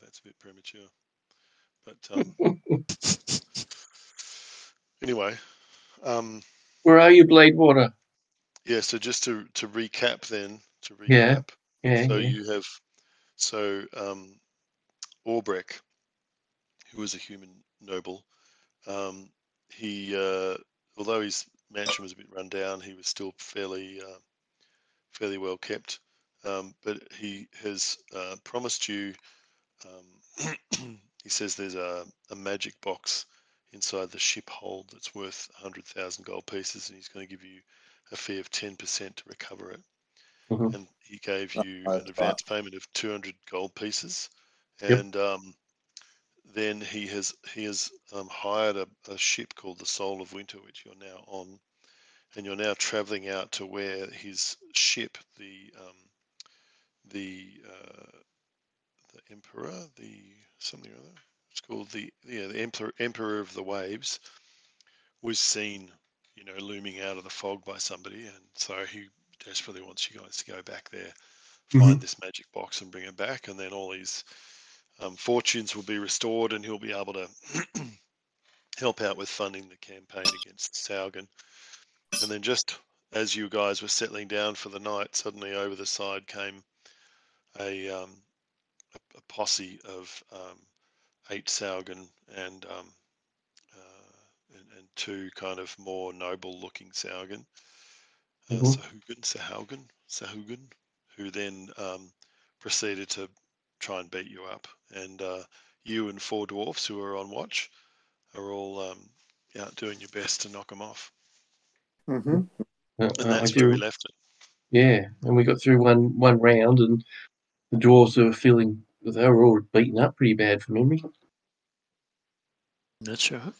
bit premature. But um, anyway, um, Where are you, Bladewater? yeah. So just to to recap, then to recap. Yeah, Yeah, So yeah. you have so um, Orbrek, who was a human noble. Um, he, uh, although his mansion was a bit run down, he was still fairly uh, fairly well kept. Um, but he has uh, promised you. Um, he says there's a, a magic box inside the ship hold that's worth 100,000 gold pieces, and he's going to give you a fee of 10% to recover it Mhm. and he gave Oh, you right, an advance payment of 200 gold pieces Yep. and um, then he has he has um, hired a, a ship called the soul of winter which you're now on and you're now traveling out to where his ship the um, the uh, the emperor the something or other it's called the yeah the emperor emperor of the waves was seen you know looming out of the fog by somebody and so he desperately wants you guys to go back there find this magic box and bring it back and then all his um, fortunes will be restored and he'll be able to help out with funding the campaign against Saugen. And then just as you guys were settling down for the night, suddenly over the side came a um, a, a posse of um, eight Saugen and um, uh, and, and two kind of more noble-looking Saugen, uh, Mhm. Sahugan, Sahaugen, Sahugan, who then um, proceeded to try and beat you up. And uh, you and four dwarfs who are on watch are all um, out doing your best to knock them off. hmm Uh, And uh, that's where we left it. Yeah, and we got through one one round, and the dwarves were feeling they were all beaten up pretty bad for memory. That's right.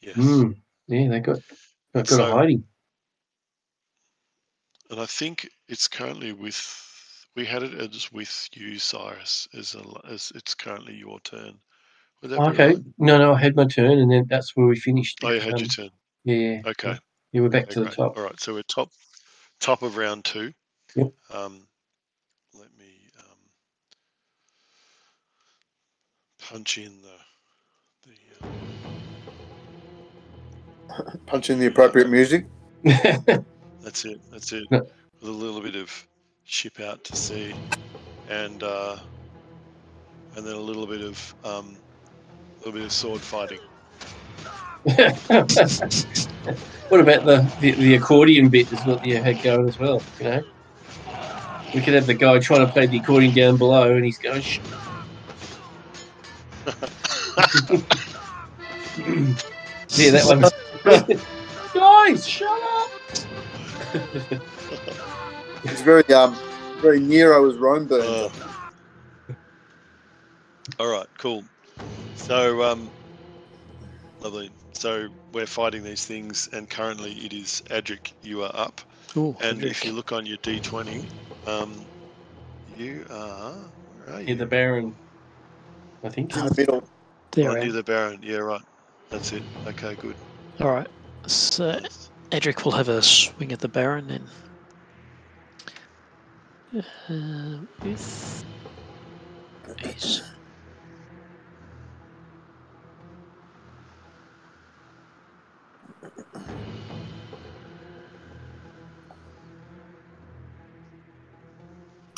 Yes. Mm, yeah, they got got, got So- a hiding. And I think it's currently with, we had it as with you, Cyrus, as, a, as it's currently your turn. Would that be Okay, right? no, no, I had my turn, and then that's where we finished. Oh, you had Um, your turn. Yeah, Okay. yeah, we're back Okay, to the great. top. All right, so we're top top of round two. Yep. Um, let me um, punch in the the. Um, Punch in the appropriate music. that's it. That's it. With a little bit of ship out to sea, and uh, and then a little bit of um, a little bit of sword fighting. what about the, the the accordion bit? Is what you had going as well. You know, we could have the guy trying to play the accordion down below, and he's going. Shh. Yeah, that one. Guys, shut up! It's very um very Nero as Rome burns. Uh, all right, cool. So, um, lovely. So we're fighting these things, and currently it is Adric. You are up, Oh, and if you look on your D20, um, you are. Where are you? Yeah, the Baron. I think. in the middle. there oh, I near the Baron. Yeah, right. That's it. Okay, good. All right. So Edric will have a swing at the Baron then. Uh, with his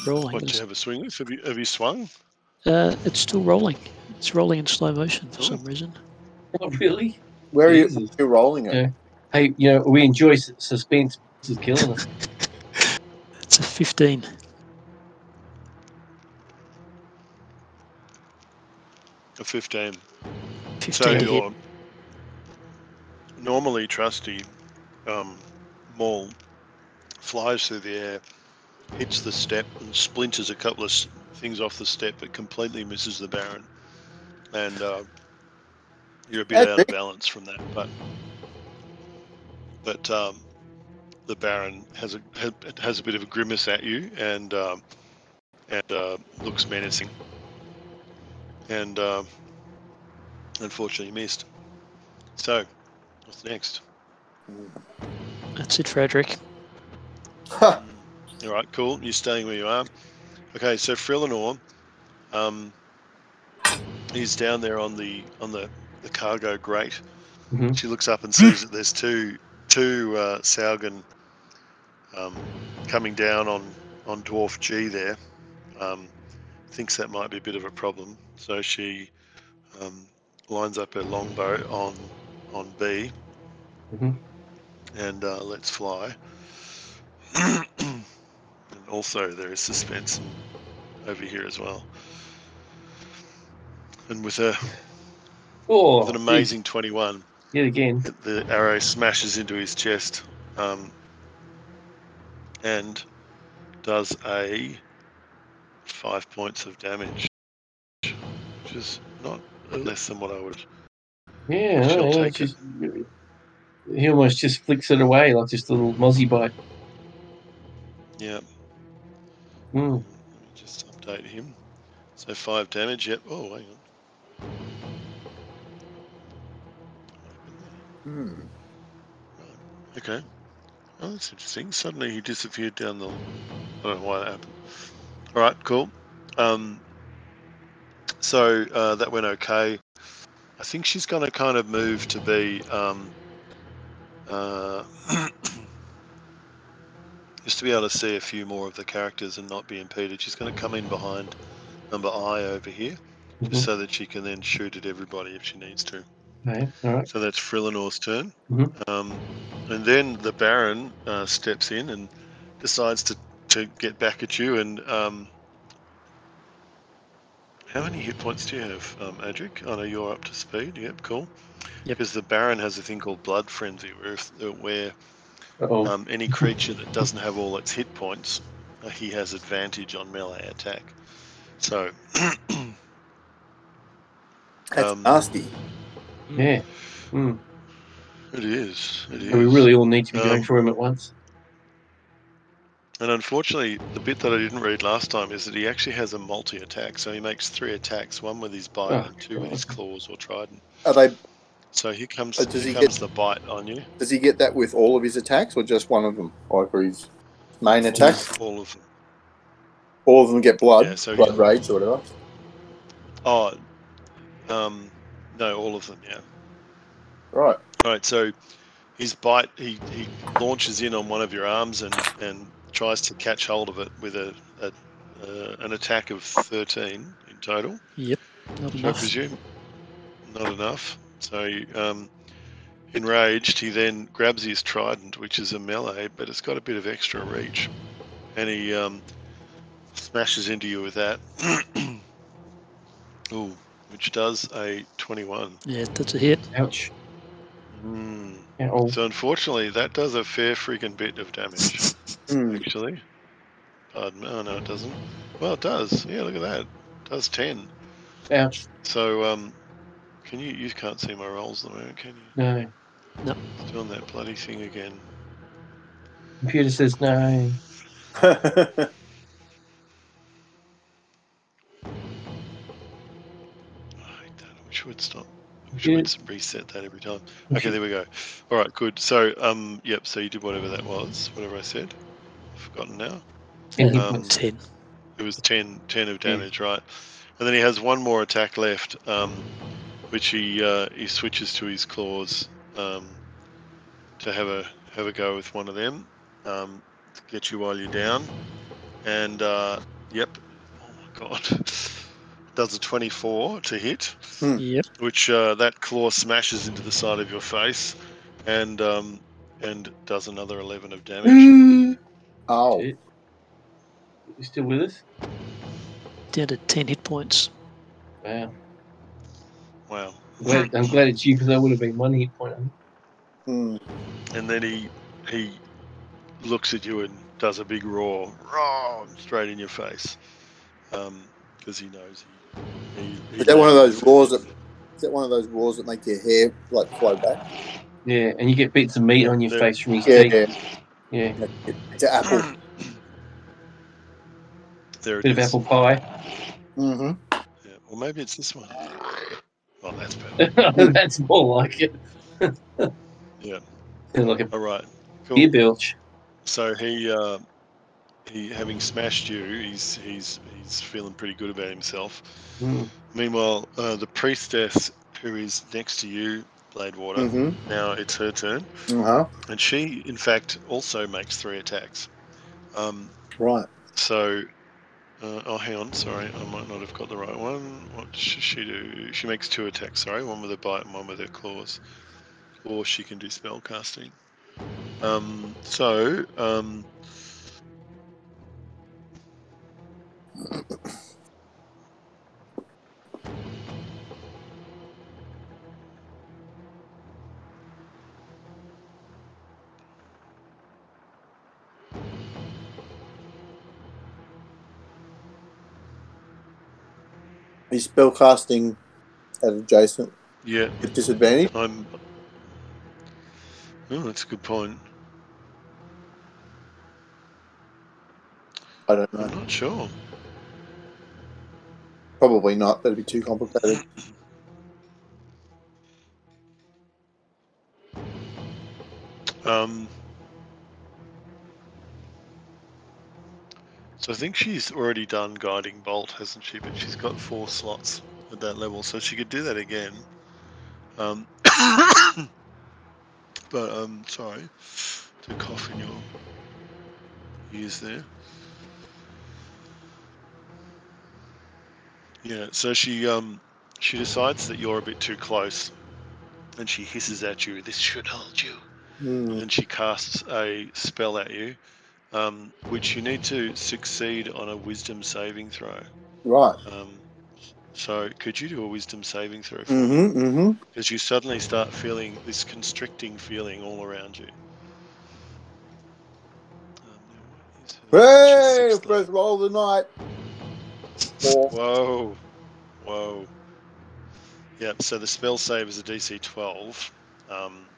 rolling. What do you have a swing with? Have you have you swung? Uh, it's still rolling. It's rolling in slow motion for some reason. Oh, really? Where are you, Jesus. you're rolling it? Yeah. Hey, you know, we enjoy s- suspense. This is killing us. It's a 15. A 15. 15 So to hit. your normally trusty um, maul flies through the air, hits the step, and splinters a couple of s- things off the step, but completely misses the Baron. And uh, you're a bit That's out of it. balance from that, but but um, the Baron has a has a bit of a grimace at you and um, and uh, looks menacing. And uh, unfortunately missed. So, what's next? That's it Frederick. Edric. All right, cool. You're staying where you are. Okay, so for Eleanor, um, he's down there on the on the, the cargo grate. Mhm. She looks up and sees that there's two two uh, Saugan um, coming down on on dwarf G there. Um, thinks that might be a bit of a problem, so she um, lines up her longbow on on B Mhm. and uh, lets fly. and also there is suspense over here as well. And with a Oh, with an amazing 21, Yet again. the arrow smashes into his chest um, and does a five points of damage, which is not less than what I would. Yeah, yeah, take just, he almost just flicks it away like just a little mozzie bite. Yeah, Mm. let me just him. So five damage. Yep. Oh, hang on. Hmm. Okay. Oh, that's interesting. Suddenly he disappeared down the. I don't know why that happened. All right, cool. Um, so uh, that went okay. I think she's going to kind of move to be um, uh, just to be able to see a few more of the characters and not be impeded. She's going to come in behind number I over here, Mhm. just so that she can then shoot at everybody if she needs to. Okay, all right. So that's Frillenor's turn. Mhm. Um, and then the Baron uh, steps in and decides to, to get back at you. And um, how many hit points do you have, um, Adric? I know you're up to speed. Yep, cool. Yep. Because the Baron has a thing called Blood Frenzy, where, if, uh, where Uh-oh. um, any creature that doesn't have all its hit points, uh, he has advantage on melee attack. So, That's Um, nasty. yeah. Mm. it is. It is. And we really all need to be going Um, for him at once. And unfortunately, the bit that I didn't read last time is that he actually has a multi attack. So he makes three attacks one with his bite Oh, and two with his claws or trident. Are they? So here comes, Uh, does here he comes the bite on you. Does he get that with all of his attacks, or just one of them, like for his main attacks? All of them. All of them get blood, Yeah, so blood he- rage, or whatever. Oh, um, no, all of them, yeah. Right. All right, so his bite, he, he launches in on one of your arms and, and tries to catch hold of it with a, a uh, an attack of 13 in total. Yep, not I enough. presume not enough. So, um, enraged, he then grabs his trident, which is a melee, but it's got a bit of extra reach, and he um, smashes into you with that. Ooh, which does a 21. Yeah, that's a hit. Ouch. Mm. So unfortunately, that does a fair freaking bit of damage. Hmm. Actually, pardon me. Oh no, it doesn't. Well, it does. Yeah, look at that. It does 10. Ouch. So um, can you? You can't see my rolls at the moment, can you? No. It's doing that bloody thing again. Computer says no. I hate that. I wish would stop. I wish Yeah. would reset that every time. Okay, there we go. All right, good. So um, yep. So you did whatever that was, whatever I said. I've forgotten now. Ten hit Um. Ten. It was 10, 10 of Yeah. damage, right? And then he has one more attack left, um, which he uh, he switches to his claws um, to have a have a go with one of them um, to get you while you're down. And uh, yep, oh my god, does a 24 to hit, Yep. which uh, that claw smashes into the side of your face, and um, and does another 11 of damage. Mm. oh, Shit. You still with us? Down to ten hit points. Wow. Wow. Glad, I'm glad it's you because I would have been one hit point. I. Hmm. and then he he looks at you and does a big roar, roar straight in your face, because he knows he. he, he Is that one of those roars that- is that one of those roars that make your hair like flow back? Yeah, and you get bits of meat on your Yeah. face from his Yeah, teeth. yeah. Yeah, It's an apple. There it bit of apple pie. Mm-hmm. Yeah. Or maybe it's this one. Oh, that's better. That's more like it. Yeah. Sounds like a All right. beer Cool. belch. So he uh, he having smashed you, he's he's he's feeling pretty good about himself. Mm. Meanwhile, uh, the priestess who is next to you, Bladewater, Mm-hmm. now it's her turn, Uh-huh. and she, in fact, also makes three attacks. Um, Right. so, uh, oh, hang on, sorry, I might not have got the right one. What should she do? She makes two attacks, sorry, one with a bite and one with her claws. Or she can do spell casting. Um, so, um, Is spell casting at adjacent yeah, with disadvantage? I'm. Oh, that's a good point. I don't know. I'm not sure. Probably not. That'd be too complicated. Um, so I think she's already done guiding bolt, hasn't she? But she's got four slots at that level, so she could do that again. Um, but um, sorry to cough in your ears there. Yeah, so she um she decides that you're a bit too close, and she hisses at you. This should hold you Hmm. and she casts a spell at you, um, which you need to succeed on a wisdom saving throw. Right. Um, so, could you do a wisdom saving throw? Mm-hmm. Mm-hmm. Because you suddenly start feeling this constricting feeling all around you. Um, now what is her- she's Hey! First roll of the night. Four. Whoa, whoa. Yep. So the spell save is a DC 12, um,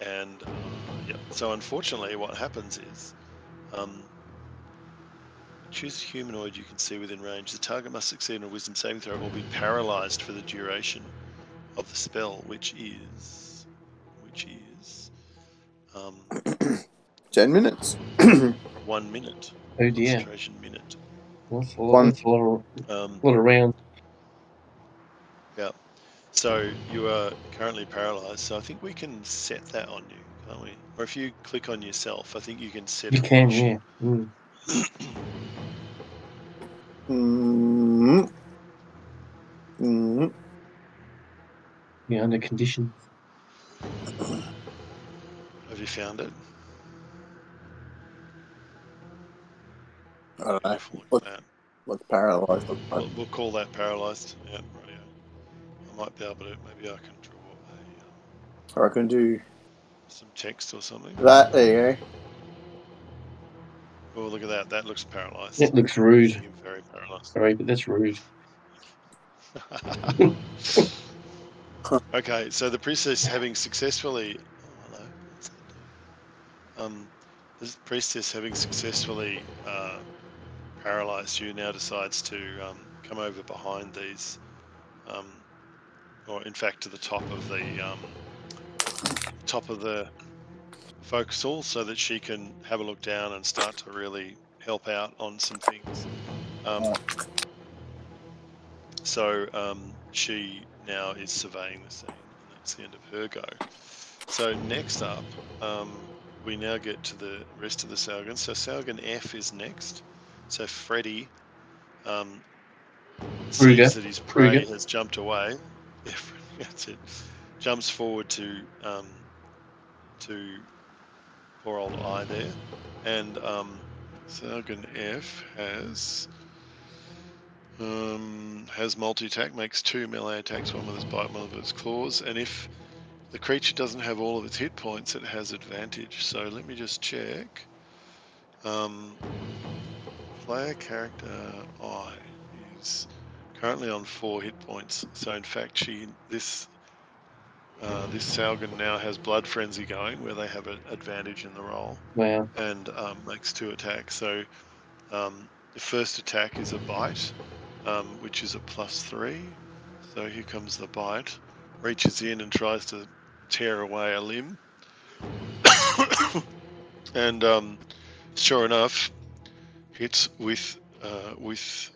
and uh, yep. So unfortunately, what happens is, um, choose a humanoid you can see within range. The target must succeed on a Wisdom saving throw or be paralyzed for the duration of the spell, which is, which is, um, Ten minutes. one minute. Oh dear. Concentration minute. That's a lot, One- that's a lot of, Um, lot of rounds. So you are currently paralyzed. So I think we can set that on you, can't we? Or if you click on yourself, I think you can set. You can, condition. yeah. Mm. Mm-hmm. Mm-hmm. Yeah, under conditions. Have you found it? I don't know. Beautiful, look What- What's paralyzed? look? We'll, we'll call that paralyzed. Yeah, right. I might be able to. Maybe I can draw a, um, I can do some text or something. that. There you go. Oh, look at that. That looks paralyzed. That looks rude. Very paralyzed. Sorry, but that's rude. okay, so the priestess having successfully. Oh, hello. What's that doing? Um, this priestess having successfully uh, paralyzed you now decides to um, come over behind these, um, or in fact to the top of the um, top of the forecastle, so that she can have a look down and start to really help out on some things. Um, so um, she now is surveying the scene, and that's the end of her go. So next up, um, we now get to the rest of the Saugan. So Salgan F is next. So Freddy um, sees that his prey has jumped away. Yeah, that's it. Jumps forward to um, to poor old I there, and um, Saugan F has um, has multi attack, makes two melee attacks, one with its bite, one with its claws, and if the creature doesn't have all of its hit points, it has advantage. So let me just check. Um, player character I is currently on four hit points. So in fact, she this uh, this Saugan now has blood frenzy going, where they have an advantage in the roll Wow. and um, makes two attacks. So um, the first attack is a bite, um, which is a plus three. So here comes the bite. Reaches in and tries to tear away a limb. and um, sure enough, hits with uh, with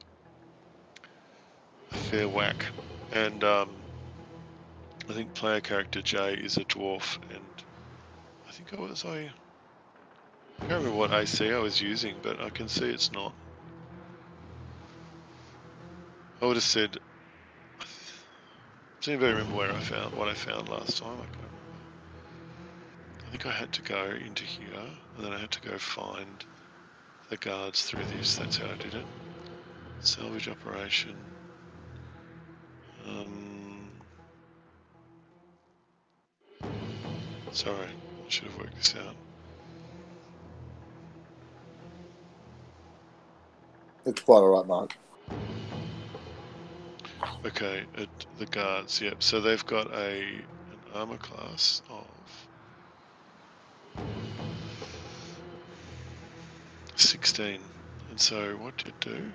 a fair whack. and um, I think player character J is a dwarf, and I think I was I. I can't remember what AC I was using, but I can see it's not. I would have said. Anybody remember where I found what I found last time? I can't remember. I think I had to go into here, and then I had to go find the guards through this. That's how I did it. Salvage operation. Um, sorry, I should have worked this out. It's quite alright, Mark. Okay, it, the guards. Yep. So they've got a an armor class of sixteen, and so what did it do?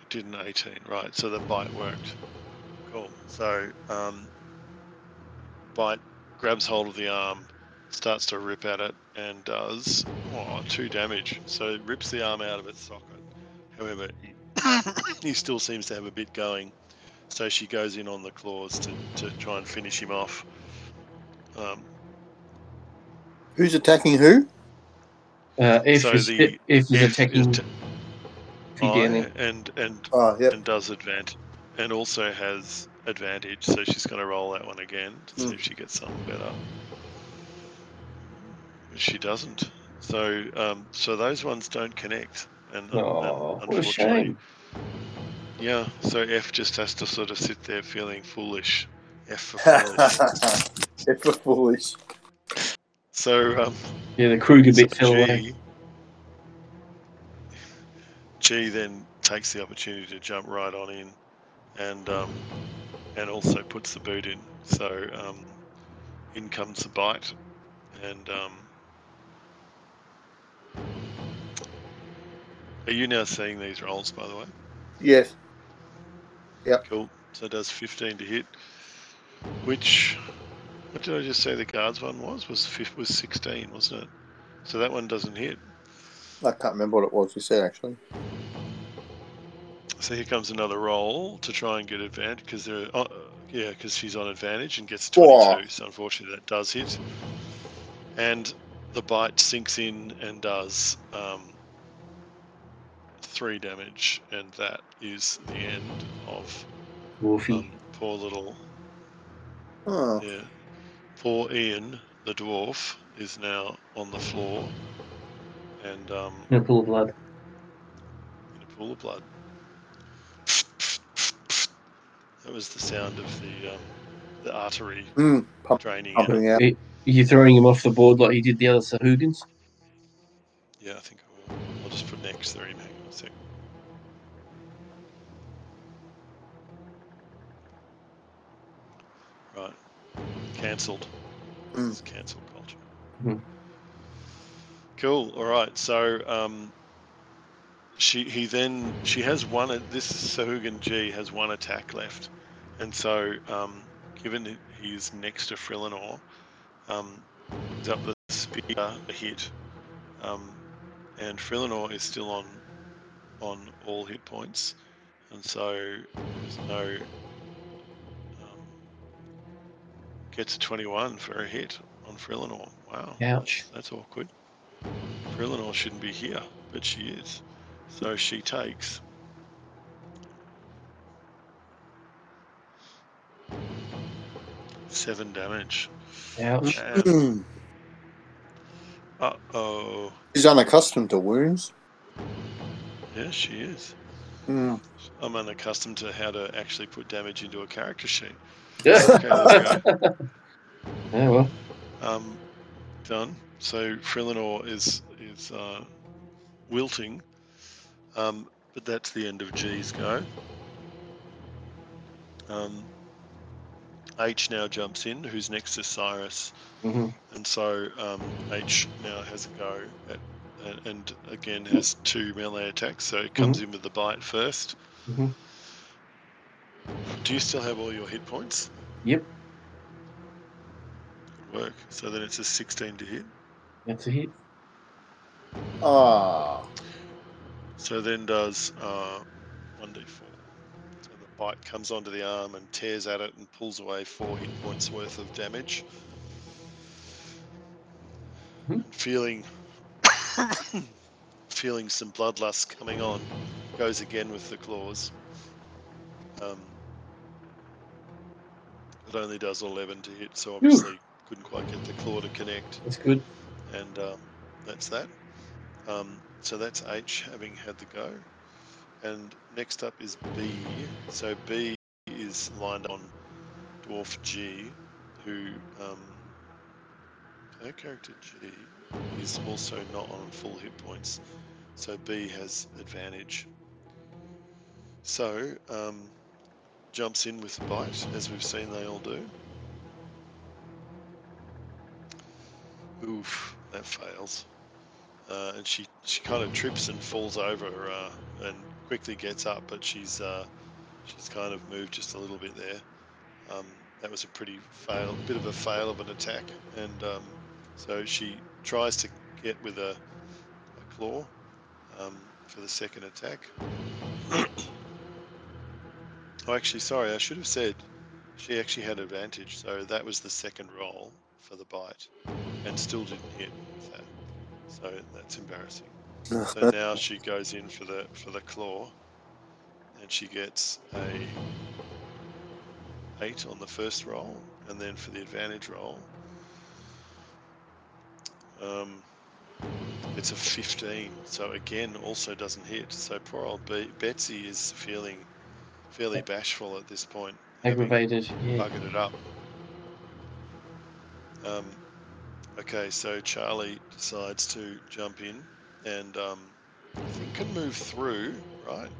It did an eighteen. Right. So the bite worked. Cool. So um, bite grabs hold of the arm, starts to rip at it, and does oh, two damage. So it rips the arm out of its socket. However, he he still seems to have a bit going. So she goes in on the claws to, to try and finish him off. Um, Who's attacking who? Uh, if so is, the if is F attacking is t- Fidelia. and and Oh, yep. and does advantage and also has advantage. So she's going to roll that one again to see Mm. if she gets something better. But she doesn't. So um, so those ones don't connect. And, and Oh, what a unfortunately, shame. Yeah, so F just has to sort of sit there feeling foolish. F for foolish. it's for foolish. so, um, Yeah, the Kruger so bit fell away. G, G then takes the opportunity to jump right on in, and um, and also puts the boot in. So um, in comes the bite, and um, are you now seeing these rolls, by the way? Yes. Yep. Cool. So it does 15 to hit, which what did I just say the guards one was? Was was 16, wasn't it? So that one doesn't hit. I can't remember what it was you said actually. So here comes another roll to try and get advantage because they're uh, yeah because she's on advantage and gets Whoa. 22. So unfortunately that does hit, and the bite sinks in and does um, three damage, and that is the end of Wolfie. um, poor little Oh, Yeah. Poor Ian, the dwarf, is now on the floor and um, in a pool of blood. in a pool of blood. That was the sound of the um, the artery mm, pump, draining out. pumping out. Are you throwing him off the board like you did the other Sahuagins? Yeah, I think I will. I'll just put next three. Hang on a sec. Right. Cancelled. Mm. It's cancelled culture. Mhm. Cool. All right. So um, she he then she has one. This Sahuagin G has one attack left, and so um, given he's next to Frillinor, um, he's up the spear a hit, um, and Frillinor is still on on all hit points, and so there's no um, gets a 21 for a hit on Frillinor. Wow. Ouch. That's awkward. Frillinor shouldn't be here, but she is. So she takes. Seven damage. Ouch. Uh oh. She's unaccustomed to wounds. Yeah, she is. Mm. I'm unaccustomed to how to actually put damage into a character sheet. Yeah. Okay, there we go. yeah, well, Um, done. So Frillinor is is uh, wilting, um, but that's the end of G's go. Um, H now jumps in, who's next to Cyrus, hmm and so um, H now has a go at, and, and again has two melee attacks. So it comes in with the bite first. Mhm. Do you still have all your hit points? Yep. Good work. So then it's a 16 to hit. that's a hit. Ah. So then does uh, 1d4. So the bite comes onto the arm and tears at it and pulls away four hit points worth of damage. Mhm. Feeling feeling some bloodlust coming on, goes again with the claws. Um, it only does 11 to hit, so obviously couldn't quite get the claw to connect, That's good. and um, that's that. Um, so that's H having had the go. And next up is B. So B is lined on Dwarf G, who um, character G is also not on full hit points. So B has advantage. So um, jumps in with the bite, as we've seen they all do. Oof, that fails. Uh, and she, she kind of trips and falls over uh, and quickly gets up, but she's uh, she's kind of moved just a little bit there. Um, that was a pretty fail, bit of a fail of an attack, and um, so she tries to get with a, a claw um, for the second attack. oh, actually, sorry, I should have said she actually had advantage, so that was the second roll for the bite, and still didn't hit. So that's embarrassing. So now she goes in for the for the claw, and she gets a eight on the first roll, and then for the advantage roll, um, it's a 15. So again, also doesn't hit. So poor old Be- Betsy is feeling fairly bashful at this point, having Aggravated. Yeah. buggered it up. Um, okay, so Charlie decides to jump in and um, I think can move through, right?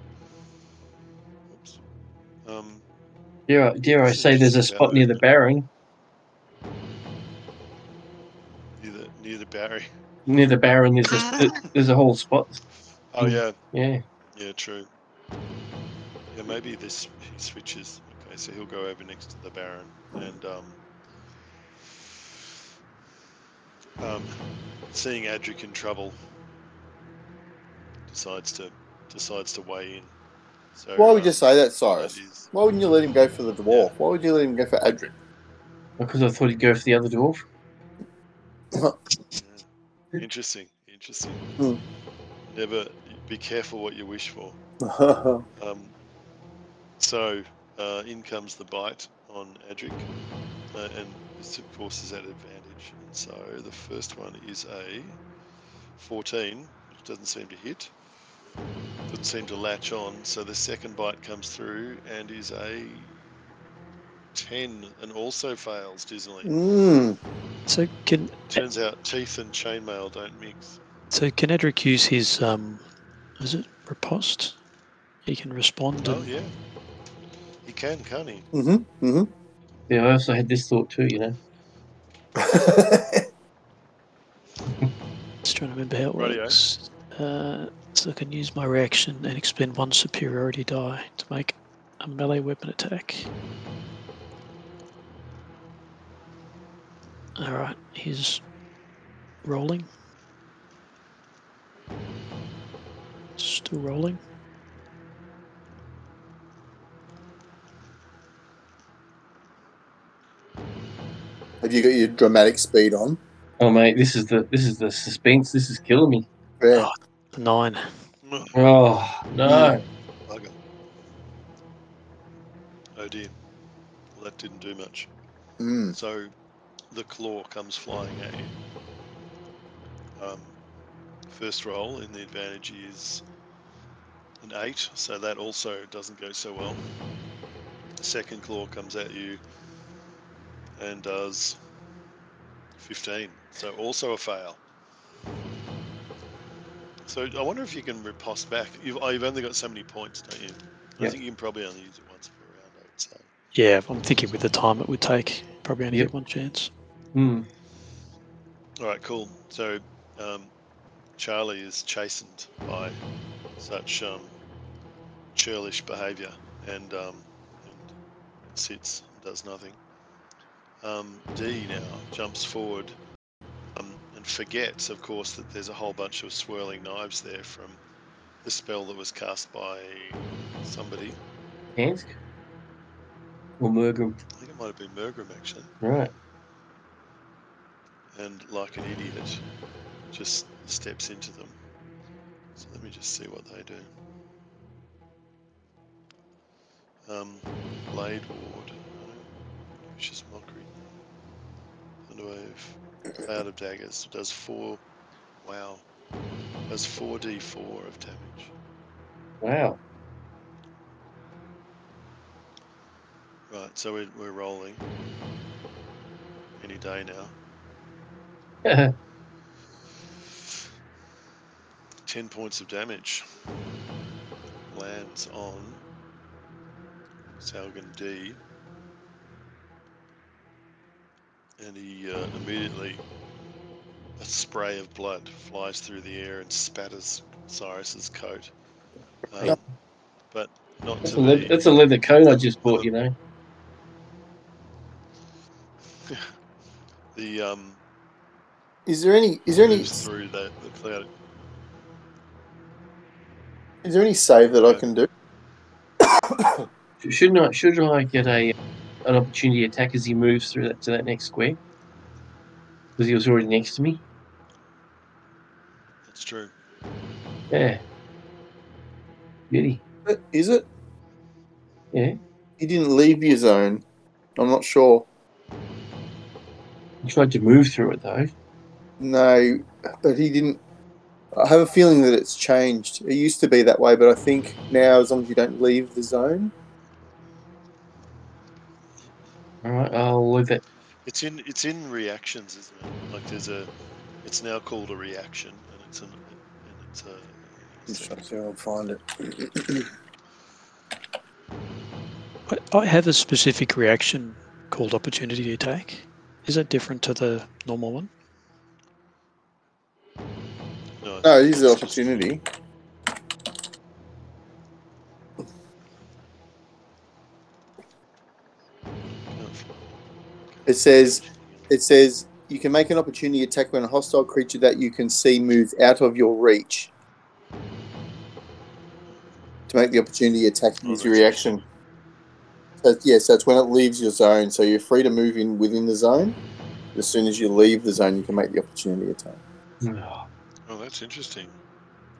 Oops. Um, Dare, I- dare I say there's a spot near the about barring, near the near the Barry. near the barren. There's a there's a whole spot. Oh yeah, Yeah. yeah, true. Yeah, maybe this he switches. Okay, so he'll go over next to the Baron and um, um, seeing Adric in trouble, decides to decides to weigh in. So Why would uh, you say that, that Cyrus? is- Why wouldn't you let him go for the dwarf? Why would you let him go for Adric? Because I thought he'd go for the other dwarf. Yeah. Interesting, interesting. Hmm. Never be careful what you wish for. Um, so uh, in comes the bite on Adric, uh, and this of course is at advantage. And so the first one is a 14, which doesn't seem to hit, doesn't seem to latch on. So the second bite comes through and is a 10 and also fails dismally. mm. So can Turns out teeth and chainmail don't mix. so can Edric use his um, is it riposte? He can respond. Oh And, yeah, he can, can't he? Mm-hmm. Mm-hmm. Yeah, I also had this thought too. You know. Just trying to remember how it Rightio. works. Uh, so I can use my reaction and expend one superiority die to make a melee weapon attack. Alright, he's rolling. Still rolling. Have you got your dramatic speed on? Oh mate, this is the this is the suspense. This is killing me. Yeah. Nine. Oh no. Bugger. Oh dear. Well, that didn't do much. Mm. So the claw comes flying at you. Um, first roll in the advantage is an 8, so that also doesn't go so well. The second claw comes at you and does 15, so also a fail. So I wonder if you can riposte back. You've, oh, you've only got so many points, don't you? I think you can probably only use it once per round, I would say. Yeah, I'm thinking with the time it would take, probably only Yep. get one chance. Hmm. All right, cool. So um, Charlie is chastened by such um, churlish behaviour and, um, and sits and does nothing. Um, D now jumps forward um, and forgets, of course, that there's a whole bunch of swirling knives there from the spell that was cast by somebody. Hands. Or Murgrim. I think it might have been Murgrim actually. Right. and like an idiot, just steps into them. So let me just see what they do. Um, Blade Ward, no. is Mockery, Thunderwave, Cloud of Daggers does four. Wow, does four d4 of damage. Wow. Right, so we're, we're rolling any day now. 10 points of damage lands on Salgan D. And he uh, immediately, a spray of blood flies through the air and spatters Cyrus's coat. Um, but not That's to a, leather, the, that's a leather coat I just bought, you know. the um, Is there any? Is there any? through the, the cloud. Is there any save that I can do? Shouldn't I? Should I get a an opportunity attack as he moves through that to that next square? Because he was already next to me. That's true. Yeah. Beauty. Is it? Yeah. He didn't leave your zone. I'm not sure. He tried to move through it though. No, but he didn't. I have a feeling that it's changed. It used to be that way, but I think now, as long as you don't leave the zone, All right. I'll leave it. It's in it's in reactions, isn't it? Like there's a, it's now called a reaction, and it's an and it's a. I'm just trying to see if I'll find it. I, I have a specific reaction called opportunity attack. Is that different to the normal one? No, No, it is an it's just- It says it says you can make an opportunity attack when a hostile creature that you can see moves out of your reach. To make the opportunity attack, Oh, use your reaction. So, yeah, so it's when it leaves your zone. So you're free to move in within the zone. As soon as you leave the zone, you can make the opportunity attack. Oh, that's interesting.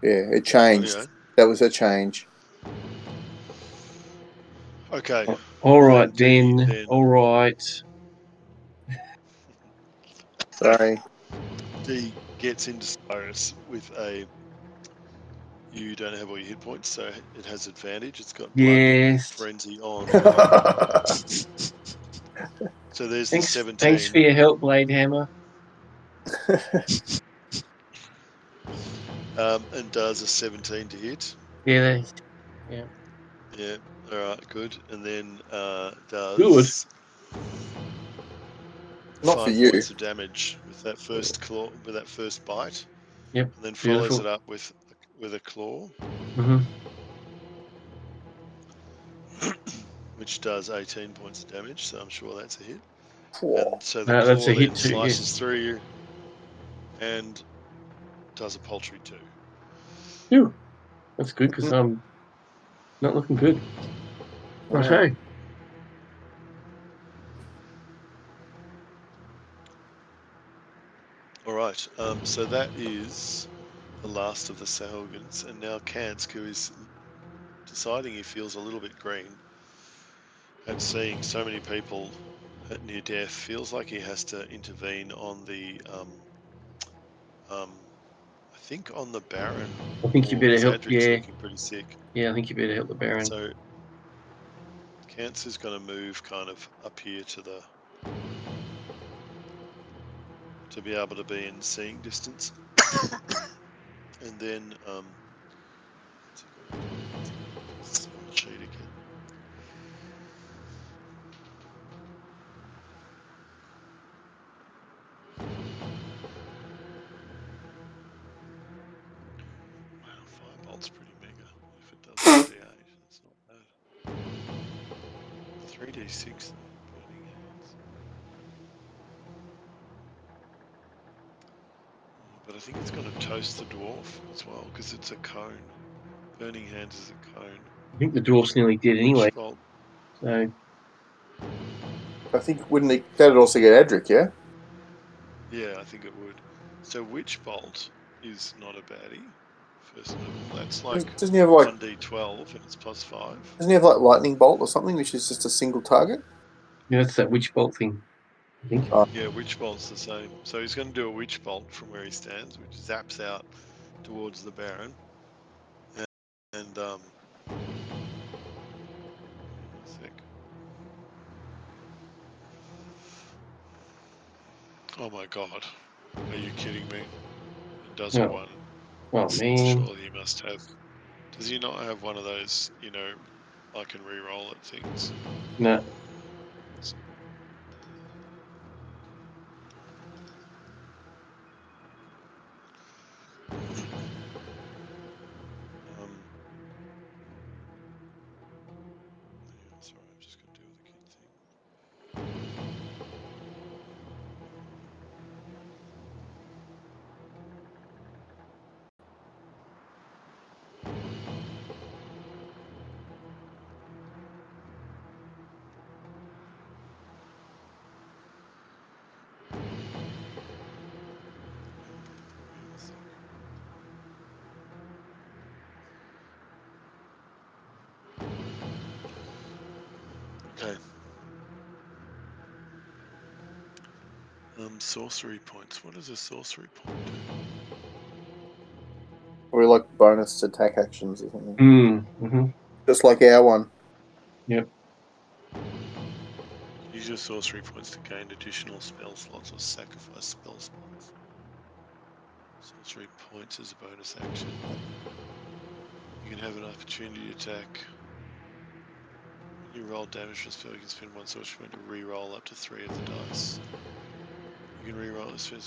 Yeah, it changed. Yeah. That was a change. Okay. All right Then- then. then- All right. Sorry. D gets into Cyrus with a. You don't have all your hit points, so it has advantage. It's got blood Yes. frenzy on. So there's Thanks. the 17. Thanks for your help, Blade Hammer. um, and does a 17 to hit. Yeah. Yeah. Yeah. All right. Good. And then uh, does Good. Not five for you. points of damage with that first claw, with that first bite. Yep, And then follows beautiful. it up with with a claw, hmm which does 18 points of damage. So I'm sure that's a hit. Whoa. And so the No, claw that's a hit then too, yeah. slices through you and does a paltry two. Phew. That's good because I'm not looking good. Okay. All right. Um, so that is the last of the Sahuagins, and now Kansk, who is deciding he feels a little bit green at seeing so many people at near death, feels like he has to intervene on the, um, um, I think on the Baron. I think you better help. Zadric's Yeah. looking pretty sick. Yeah. I think you better help the Baron. So Kance is going to move kind of up here to the to be able to be in seeing distance, and then um, toast the dwarf as well, because it's a cone. Burning hands is a cone. I think the dwarf's nearly dead anyway. Well, So I think wouldn't he, that'd also get Adric, yeah? Yeah, I think it would. So Witch Bolt is not a baddie. First level. That's like Doesn't- Doesn't he have like one D twelve and it's plus five. doesn't he have like lightning bolt or something, which is just a single target? Yeah, that's that witch bolt thing. I think. Ah. Yeah, Witch Bolt's the same. So he's going to do a Witch Bolt from where he stands, which zaps out towards the Baron. And, and um, sec. Oh my god. Are you kidding me? It does No. one. S- man. Surely he must have. Does he not have one of those, you know, I can re-roll it things? No. Sorcery points. What is a sorcery point? Or like bonus attack actions or something. Mm, hmm Just like our one. Yep. Use your sorcery points to gain additional spell slots or sacrifice spell slots. Sorcery points is a bonus action. You can have an opportunity attack. When you roll damage for a spell, you can spend one sorcery point to re-roll up to three of the dice. You can re-roll this spell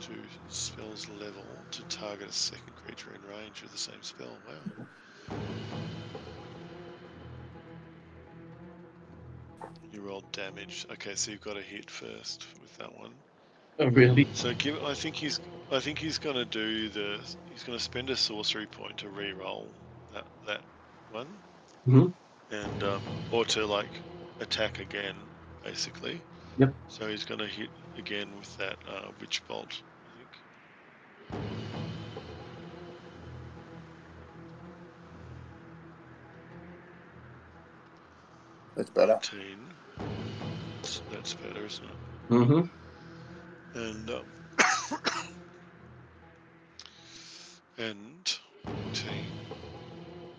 to spell's level to target a second creature in range with the same spell. Wow. You rolled damage. Okay, so you've got to hit first with that one. Oh really? So give. I think he's. I think he's going to do the. He's going to spend a sorcery point to re-roll that that one. Mhm. And um, or to like attack again, basically. Yep. So he's going to hit again with that uh, witch bolt. I think. That's better. 19. That's, that's better, isn't it? Mm-hmm. and um, and 19.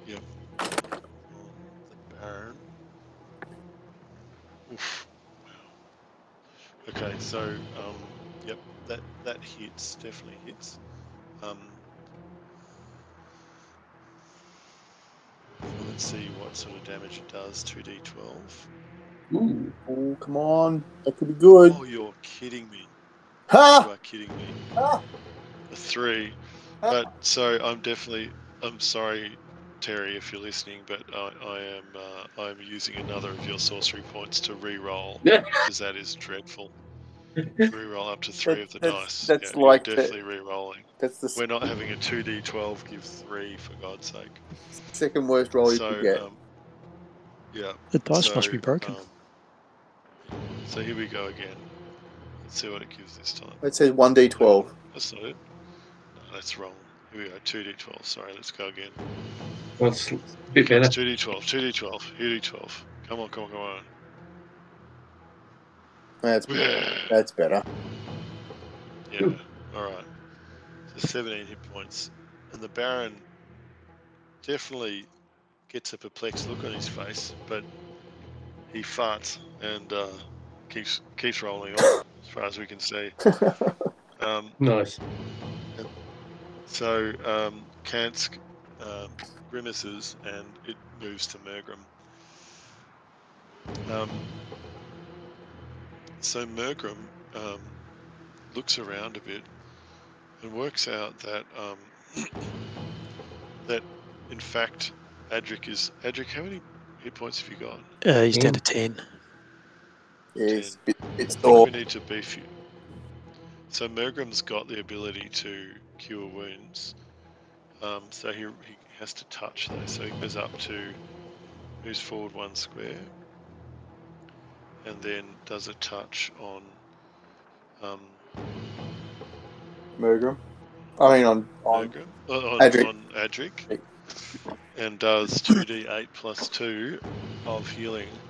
Yep. On the Baron. Oof. Okay, so um, yep, that that hits definitely hits. Um, let's see what sort of damage it does. Two d twelve. Ooh. Oh, come on. That could be good. Oh, you're kidding me. You are kidding me. Ah! A three. Ah! But so I'm definitely. I'm sorry, Terry, if you're listening, but I, I am. Uh, I'm using another of your sorcery points to re-roll Yeah. because that is dreadful. Re-roll up to three That- of the that's- dice. that's yeah, you're like the- definitely re-rolling. That's the We're not having a two d12 give three for God's sake. second worst roll you could get. um, yeah. The dice must be broken. um, so here we go again. Let's see what it gives this time. it says 1d12. That's not it. No, that's wrong. Here we go. Two d12. Sorry, let's go again. Well, a bit better. Two d12. Two d12. Here d12. Come on, come on, come on. That's Yeah. that's better. Yeah. All right. So 17 hit points, and the Baron definitely gets a perplexed look on his face, but he farts and uh, keeps keeps rolling on, as far as we can see. Um, Nice. so um, Kansk um, grimaces and it moves to Mergrim. Um, so Mergrim um, looks around a bit and works out that um, that in fact Adric is Adric. How many hit points have you got? Uh, he's down to 10. yeah, it's, bit, it's What we need to beef you? So Mergrim's got the ability to cure wounds. Um, so he, he has to touch those. So he goes up to moves forward one square. And then does a touch on um, Mergrim. I mean, on on Mergrim, uh, on, Adric. on Adric, and does 2d8 plus 2 of healing,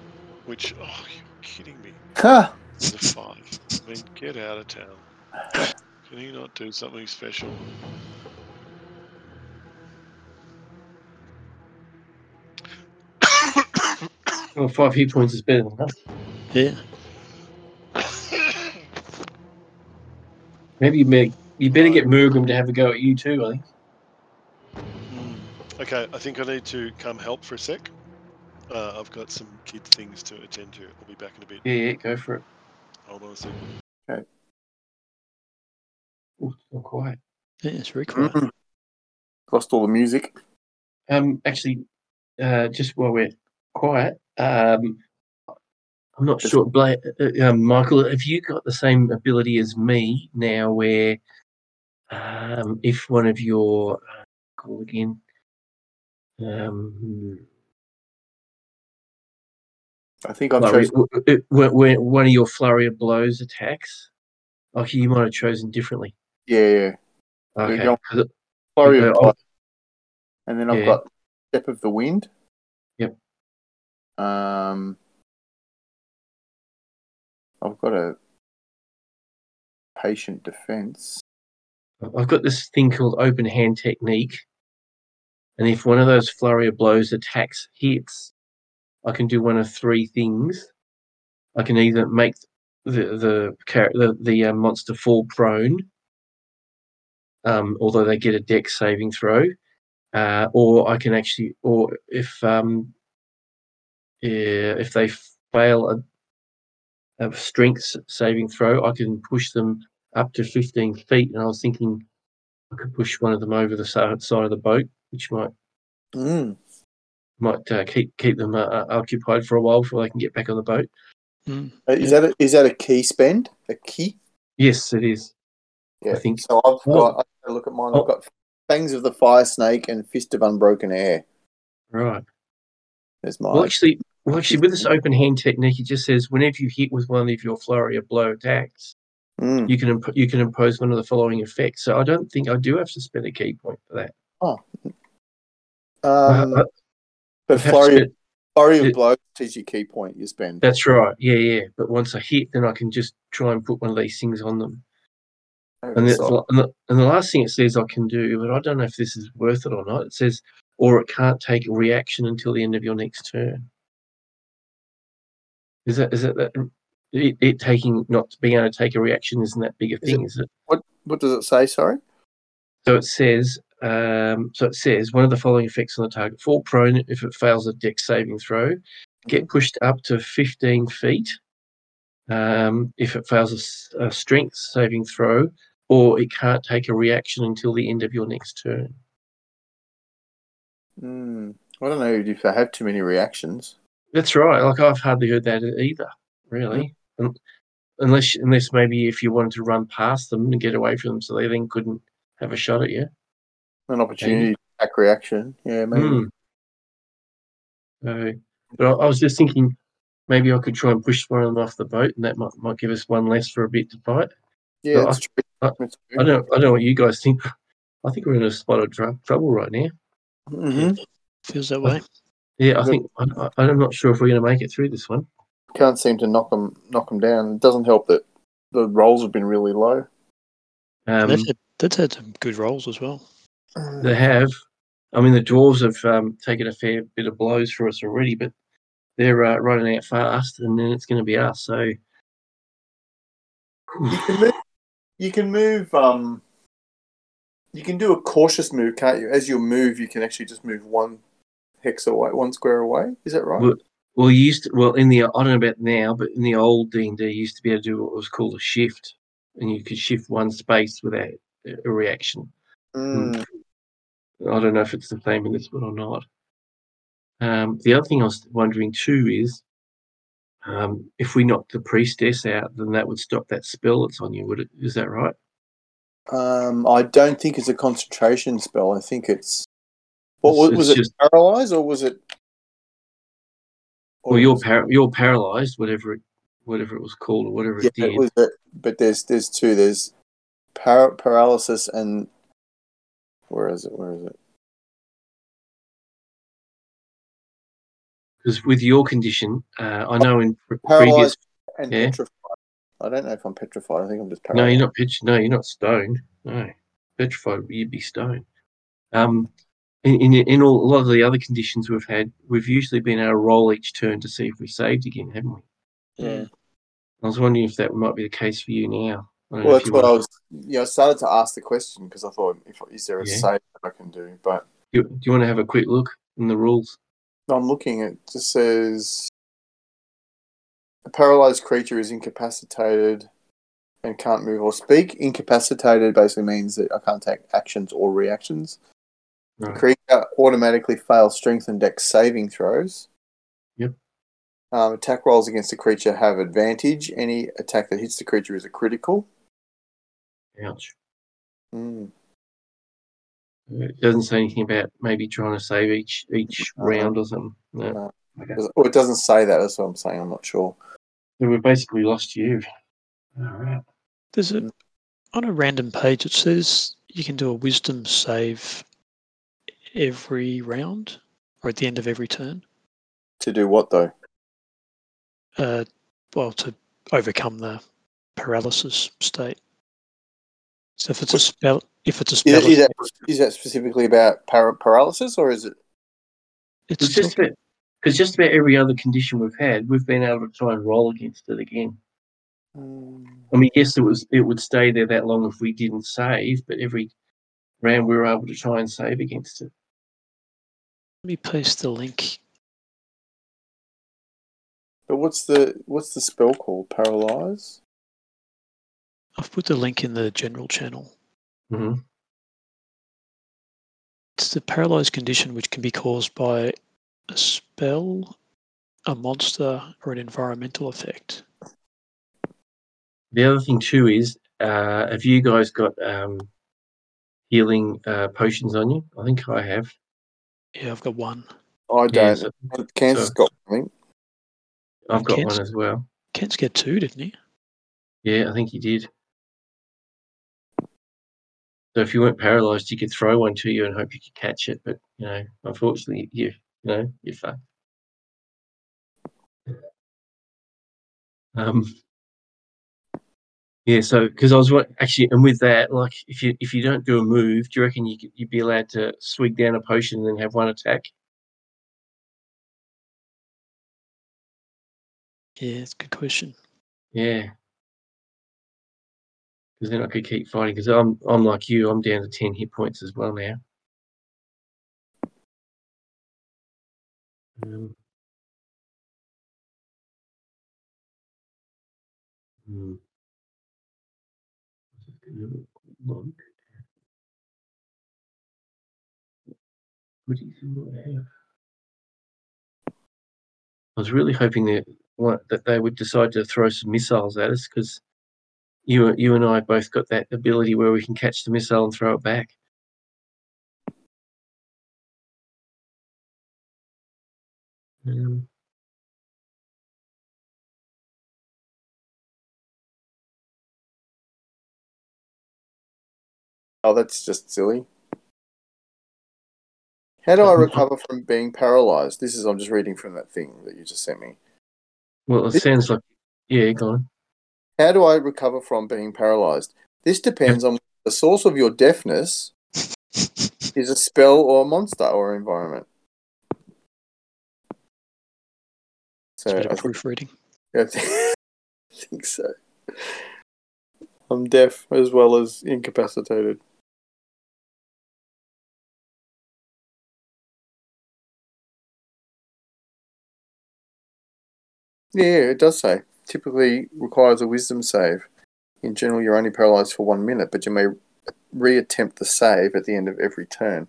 which, oh, you're kidding me. Ha! It's a 5. I mean, get out of town. Can you not do something special? Well, five hit points is better than that. Yeah. Maybe you, may, you better get Mergrim to have a go at you too, I think. Hmm. Okay, I think I need to come help for a sec. Uh, I've got some kid things to attend to. I'll be back in a bit. Yeah, yeah, go for it. Hold on a second. Ooh, it's not quiet. Yeah, it's very quiet. Mm. Lost all the music. Um, actually, uh, just while we're quiet, um, I'm not sure, Bla- uh, um, Michael, have you got the same ability as me now where um, if one of your, uh, call again, um, I think flurry, chosen. w- w- w- when one of your flurry of blows attacks, like you might have chosen differently. Yeah, yeah. Okay. Flurry of Okay, Blood. And then I've Yeah. got Step of the Wind. Yep. Um, I've got a Patient Defense. I've got this thing called open hand technique. And if one of those flurry of blows attacks hits, I can do one of three things. I can either make the the the, the uh, monster fall prone, um, although they get a dex saving throw, uh, or I can actually, or if um, yeah, if they fail a, a strength saving throw, I can push them up to 15 feet. And I was thinking I could push one of them over the side, side of the boat, which might Mm. might uh, keep keep them uh, uh, occupied for a while before they can get back on the boat. Mm. Uh, Is that a, is that a ki spend? A ki? Yes, it is. Yeah. think- so. I've Oh. got. I've got to look at mine. Oh. I've got Fangs of the Fire Snake and Fist of Unbroken Air. Right. There's mine. Well, actually, well, actually, with this open hand technique, it just says whenever you hit with one of your flurry of blow attacks, Mm. you can imp- you can impose one of the following effects. So I don't think I do have to spend a ki point for that. Um, Uh, but I've had to flurry, spend- flurry of blows is your ki point you spend. that's right. Yeah, yeah. But once I hit, then I can just try and put one of these things on them. And the, and, the, and the last thing it says I can do, but I don't know if this is worth it or not. It says, or it can't take a reaction until the end of your next turn. Is that is that, that it, it taking not being able to take a reaction isn't that big a thing, is it? what what does it say? Sorry. So it says, um, so it says one of the following effects on the target: fall prone if it fails a dex saving throw, get pushed up to 15 feet um, if it fails a strength saving throw, or it can't take a reaction until the end of your next turn. Mm, I don't know if I have too many reactions. That's right. Like I've hardly heard that either, really. Un- Unless, unless maybe if you wanted to run past them and get away from them, so they then couldn't have a shot at you. An opportunity to attack reaction. Yeah, maybe. So, but I, I was just thinking maybe I could try and push one of them off the boat, and that might might give us one less for a bit to fight. Yeah, Well, that's true. I- That's I don't I don't know what you guys think. I think we're in a spot of tr- trouble right now. Mhm. Feels that way. Yeah, I think I, I- I'm not sure if we're going to make it through this one. Can't seem to knock them knock them down. It doesn't help that the rolls have been really low. Um, They've had, they've had some good rolls as well. They have. I mean, the dwarves have um, taken a fair bit of blows for us already, but they're uh, running out fast, and then it's going to be us. So, You can move. You can move. Um, you can do a cautious move, can't you? As you move, you can actually just move one hex away, one square away. Is that right? well, well, you used to, well in the I don't know about now, but in the old D and D, you used to be able to do what was called a shift, and you could shift one space without a a reaction. Mm. I don't know if it's the same in this one or not. Um, the other thing I was wondering too is um, if we knocked the priestess out, then that would stop that spell that's on you. Would it? Is that right? Um, I don't think it's a concentration spell. I think it's. What It's- was, it? just- Paralyzed or was it? or Well, you're par- you're paralyzed, whatever it whatever it was called or whatever Yeah, it did. it was. But there's there's two. There's par- paralysis and where is it? Where is it? Because with your condition, uh, I know in pre- previous. And Yeah. petrified. I don't know if I'm petrified. I think I'm just No, you're not pitch. No, you're not stoned. No, petrified. You'd be stoned. Um, in, in in all, a lot of the other conditions we've had, we've usually been able to roll each turn to see if we saved again, haven't we? Yeah. I was wondering if that might be the case for you now. I Well, that's you what I want- was. Yeah, I started to ask the question because I thought, if is there a Yeah. save that I can do? But Do, do you want to have a quick look in the rules? I'm looking. It just says a paralyzed creature is incapacitated and can't move or speak. Incapacitated basically means that I can't take actions or reactions. The Right. creature automatically fails strength and dex saving throws. Yep. Um, attack rolls against the creature have advantage. Any attack that hits the creature is a critical. Ouch. Mm. It doesn't say anything about maybe trying to save each each No. round or something. No. No. Okay. Well, it doesn't say that. That's what I'm saying. I'm not sure. So we've basically lost you. All right. There's a on a random page. It says you can do a wisdom save every round or at the end of every turn. To do what though? Uh, well, to overcome the paralysis state. So if it's a spell, if it's a spell, is that is that specifically about para- paralysis or is it? it's It's just talking- about because just about every other condition we've had, we've been able to try and roll against it again. I mean, yes, it was it would stay there that long if we didn't save, but every round we were able to try and save against it. Let me paste the link. But what's the what's the spell called? Paralyze. I've put the link in the general channel. hmm It's the paralyzed condition which can be caused by a spell, a monster, or an environmental effect. The other thing too is, uh, have you guys got um, healing uh, potions on you? I think I have. Yeah, I've got one. I don't. so Kansas so- got something. I've got Kent's- one as well. Kent's get two, didn't he? Yeah, I think he did. So if you weren't paralyzed, you could throw one to you and hope you could catch it. But you know, unfortunately, you you know you're fucked. Um. Yeah, so because I was actually, and with that, like, if you if you don't do a move, do you reckon you could, you'd be allowed to swig down a potion and then have one attack? Yeah, it's a good question. Yeah. Because then I could keep fighting. Because I'm I'm like you. I'm down to ten hit points as well now. Um, hmm. Look. What do you think what I have? I was really hoping that that they would decide to throw some missiles at us because you you and I both got that ability where we can catch the missile and throw it back. Um, Oh, that's just silly. How do I recover from being paralyzed? This is I'm just reading from that thing that you just sent me. well, it This- sounds like yeah, go on. How do I recover from being paralyzed? This depends on the source of your deafness is a spell or a monster or environment. So I proofreading. I think so. I'm deaf as well as incapacitated. Yeah, it does say. Typically requires a wisdom save. In general, you're only paralyzed for one minute, but you may reattempt the save at the end of every turn.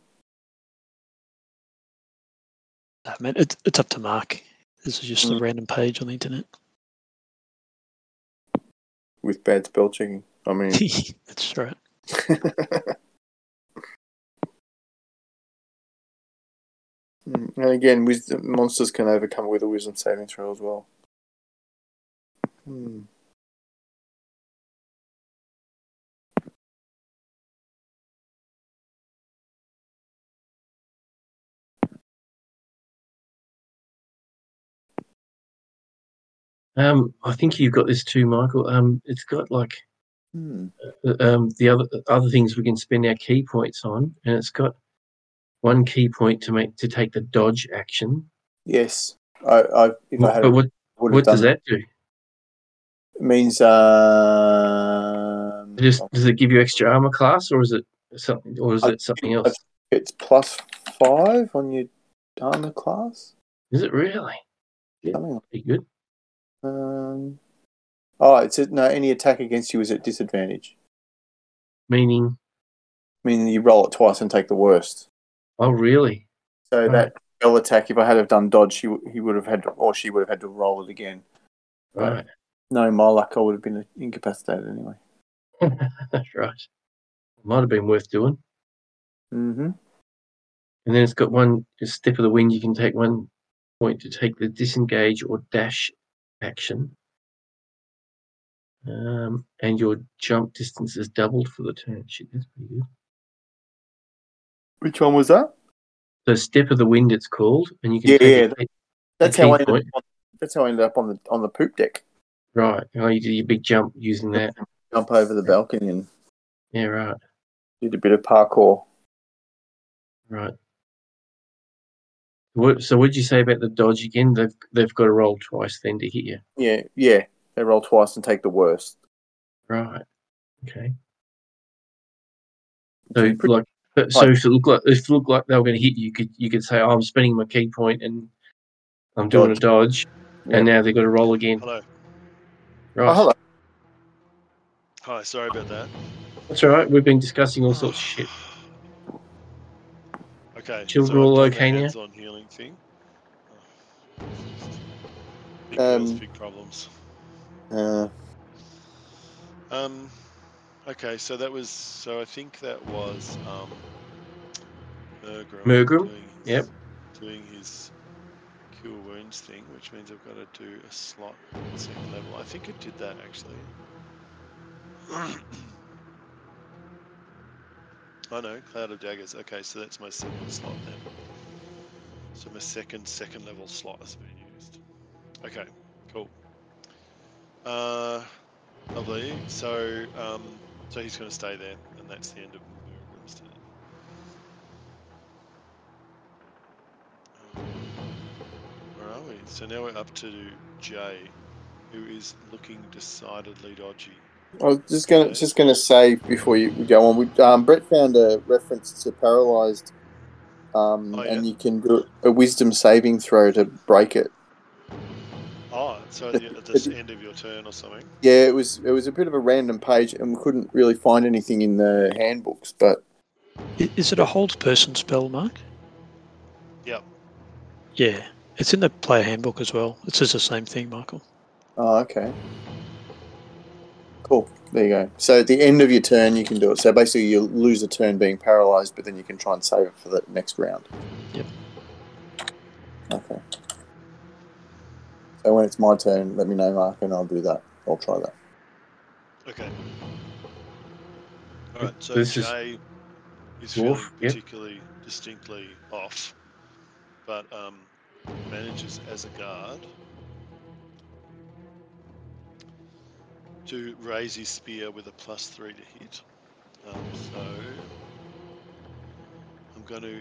I mean, it's, it's up to Mark. This is just a Mm. random page on the internet. with bad spell checking. I mean, That's right. Mm, and again, wisdom monsters can overcome with a wisdom saving throw as well. Hmm. Um, I think you've got this too, Michael. Um, it's got like Hmm. uh, um the other other things we can spend our ki points on, and it's got one ki point to make to take the dodge action. Yes. I, I if I had, But what what does that do? It means um, Just does it give you extra armor class, or is it something, or is I it something else? it's plus five on your armor class. Is it really? Yeah. Pretty good. Um, oh, it's a, no. Any attack against you is at disadvantage. Meaning, Meaning you roll it twice and take the worst. oh really? So Right. that spell attack, if I had have done dodge, he, he would have had to, or she would have had to roll it again. Right. Right. No, my luck, I would have been incapacitated anyway. That's right. Might have been worth doing. Mm-hmm. And then it's got one a step of the wind. You can take one point to take the disengage or dash action. Um, and your jump distance is doubled for the turn. Shit, that's pretty good. Which one was that? The step of the wind, it's called, and you can Yeah, take yeah, a That's key how I ended point. up on, that's how I ended up on the on the poop deck. Right. Oh, you did your big jump using that. Jump over the balcony and Yeah, right, did a bit of parkour. right. What, so what did you say about the dodge again? They've they've got to roll twice then to hit you. Yeah, yeah. They roll twice and take the worst. Right. Okay. So Pretty- like, but- so if it looked like if it looked like they were going to hit you, you could you could say, oh, "I'm spending my ki point and I'm doing a dodge," Yeah. and now they've got to roll again. Hello. Right. Oh, hello. Hi, sorry about that. That's all right. We've been discussing all sorts of shit. Okay. Children so all okay now? hands-on healing thing. Big girls, Um, big problems. Uh, Um, okay, so that was so I think that was um, Mergrim. Mergrim, doing his- yep. Doing his cure wounds thing, which means I've got to do a slot second level. I think it did that actually. I know, Cloud of Daggers. Okay, so that's my second slot then. So my second second level slot has been used. Okay, cool. Uh, lovely. So um, so he's going to stay there, and that's the end of Where are we? So now we're up to Jay, who is looking decidedly dodgy. I was just gonna just gonna say before you go on, we, um, Brett found a reference to paralyzed, um, Oh, and you can do a wisdom saving throw to break it. Oh, so at the, at the end of your turn or something. Yeah, it was it was a bit of a random page, and we couldn't really find anything in the handbooks. But Is it a hold person spell, Mark? Yep. Yeah, it's in the player handbook as well. It says the same thing, Michael. oh, okay, cool. There you go. So at the end of your turn, you can do it. So basically, you lose a turn being paralyzed, but then you can try and save it for the next round. Yep. Okay. So when it's my turn, let me know, Mark, and I'll do that. I'll try that. Okay. All right. So This is Jay is dwarf, feeling yep. particularly distinctly off, but um, manages as a guard to raise his spear with a plus three to hit. Um, so I'm going to.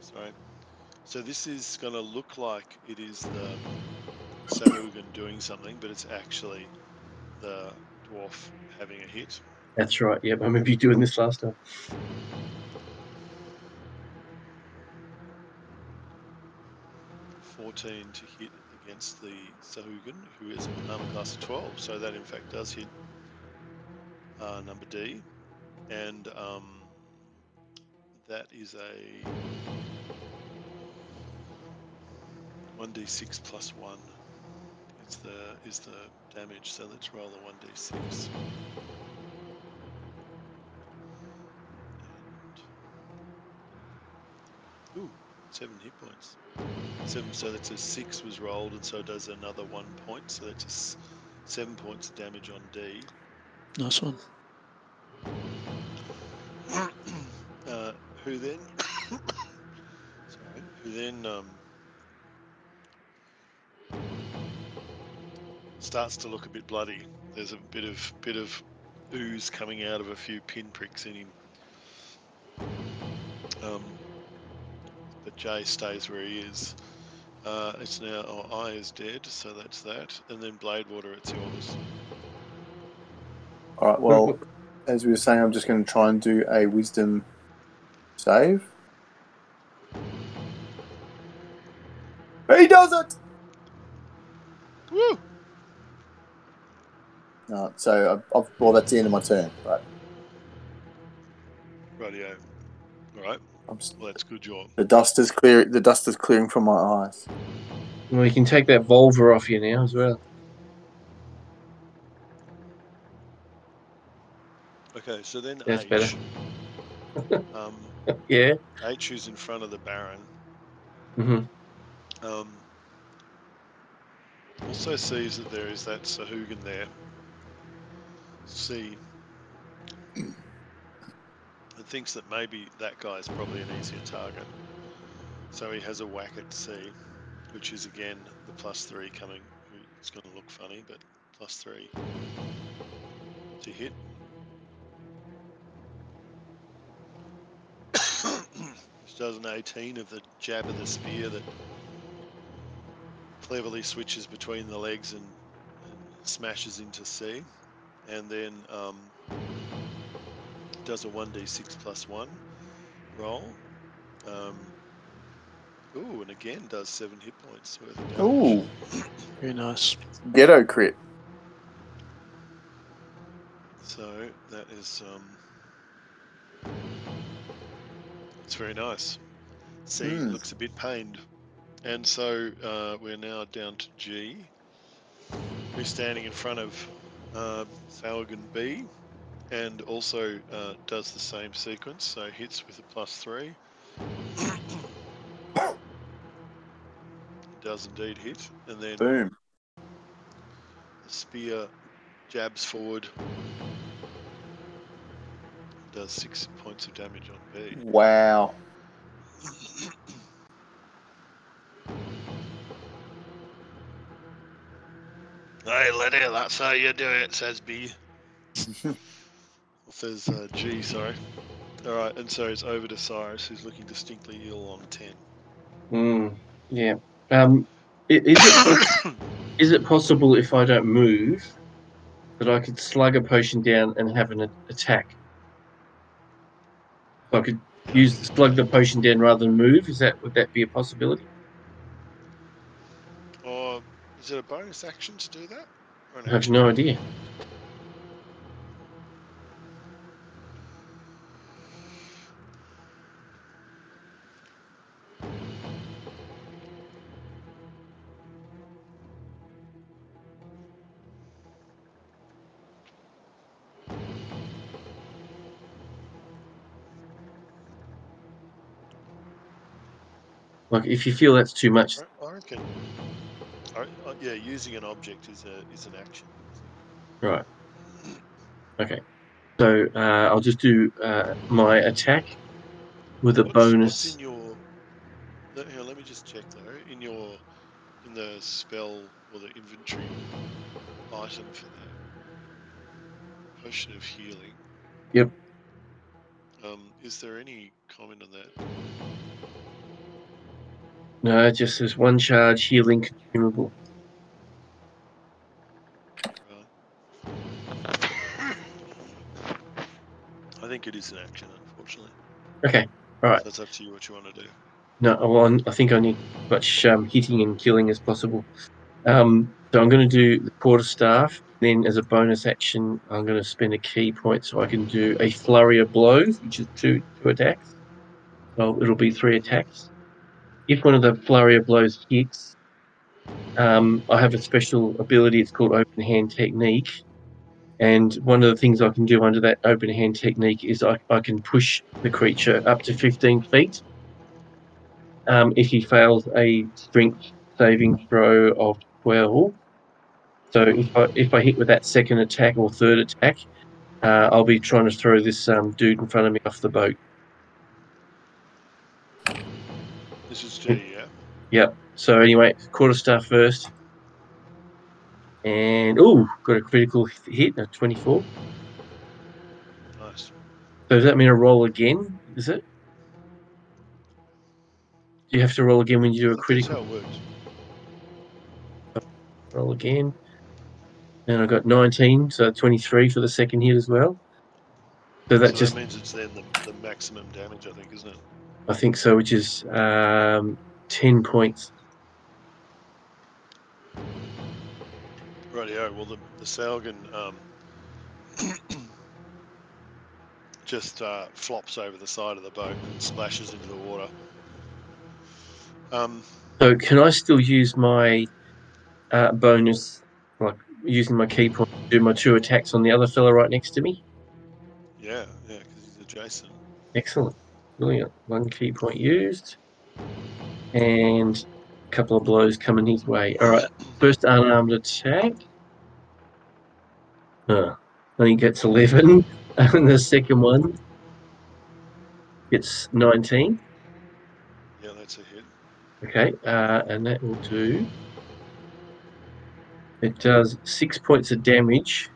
Sorry. So this is going to look like it is the Sahuagin doing something, but it's actually the dwarf having a hit. That's right. Yep. I remember you doing this last time. Fourteen to hit against the Sahuagin, who is an armor class of twelve. So that in fact does hit uh, number D, and um, that is a one d six plus one. Is the is the damage? So let's roll a one d six. Ooh, seven hit points. Seven, so that's a six was rolled, and so does another one point. So that's a s- seven points of damage on D. Nice one. uh, who then? sorry. Who then um, starts to look a bit bloody. There's a bit of bit of ooze coming out of a few pinpricks in him. Um, but Jay stays where he is. Uh, it's now oh, I is dead, so that's that. And then Bladewater, it's yours. All right. Well, as we were saying, I'm just going to try and do a wisdom save. He does it. Woo! All right, so I've, I've, well, that's the end of my turn. Right. Rightio. All right. I'm, s- Well, that's good job. the dust is clear. The dust is clearing from my eyes. Well, you can take that Volva off you now as well. Okay, so then That's H. better. um, Yeah. H who's in front of the Baron. hmm Um, also sees that there is that Sahuagin there. C. And thinks that maybe that guy is probably an easier target. So he has a whack at C, which is again the plus three coming. It's going to look funny, but plus three to hit. Does an 18 of the jab of the spear that cleverly switches between the legs and, and smashes into C, and then um, does a 1d6 plus 1 roll. Um, ooh, and again does 7 hit points worth of damage. Ooh, Very nice. ghetto crit. So that is. Um, it's very nice. C Mm. looks a bit pained. And so uh, we're now down to G, who's standing in front of uh, Sahuagin B and also uh, does the same sequence, so hits with a plus three. does indeed hit, and then Boom. the spear jabs forward, does six points of damage on B. Wow. Hey, Letty, that's how you do it, says B. says uh, G, sorry. Alright, and so it's over to Cyrus, who's looking distinctly ill on 10. Mm, yeah. Um, is it is it possible if I don't move that I could slug a potion down and have an attack? If I could use slug the potion down rather than move. Is that would that be a possibility? Or is it a bonus action to do that? I have no idea. Like if you feel that's too much, I, reckon. I, I, yeah, using an object is a is an action. right? Okay. So uh, I'll just do uh, my attack with a What's, bonus. What's in your? Let, here, let me just check though. In your, in the spell or the inventory item for that potion of healing. Yep. Um, is there any comment on that? No, it just says one charge healing consumable. Right. I think it is an action, unfortunately. Okay. Right. So it's up to you what you want to do. No, well, I think I need as much um, hitting and killing as possible. Um, so I'm going to do the quarter staff. Then, as a bonus action, I'm going to spend a ki point so I can do a flurry of blows, which is two two attacks. Well, it'll be three attacks. If one of the flurry of blows hits, um, I have a special ability. It's called open hand technique. And one of the things I can do under that open hand technique is I, I can push the creature up to 15 feet. um, if he fails a strength saving throw of 12. So if I, if I hit with that second attack or third attack, uh, I'll be trying to throw this um, dude in front of me off the boat. This is yeah. Yep. So anyway, quarterstaff first. And, oh, got a critical hit, a 24. Nice. So does that mean a roll again? Is it? Do you have to roll again when you do a critical? That's how it works. roll again? And I got 19, so 23 for the second hit as well. So that so just, that means it's then the, the maximum damage, I think, isn't it? I think so, which is um, 10 points. Rightio. Well, the the Sahuagin um, just uh, flops over the side of the boat and splashes into the water. Um, So can I still use my uh, bonus, like using my ki point, to do my two attacks on the other fella right next to me? yeah, yeah, because he's adjacent. Excellent. Brilliant. One ki point used. And a couple of blows coming his way. All right. First unarmed attack. Uh, and he gets 11. And the second one gets 19. Yeah, that's a hit. Okay. Uh, and that will do. It does six points of damage.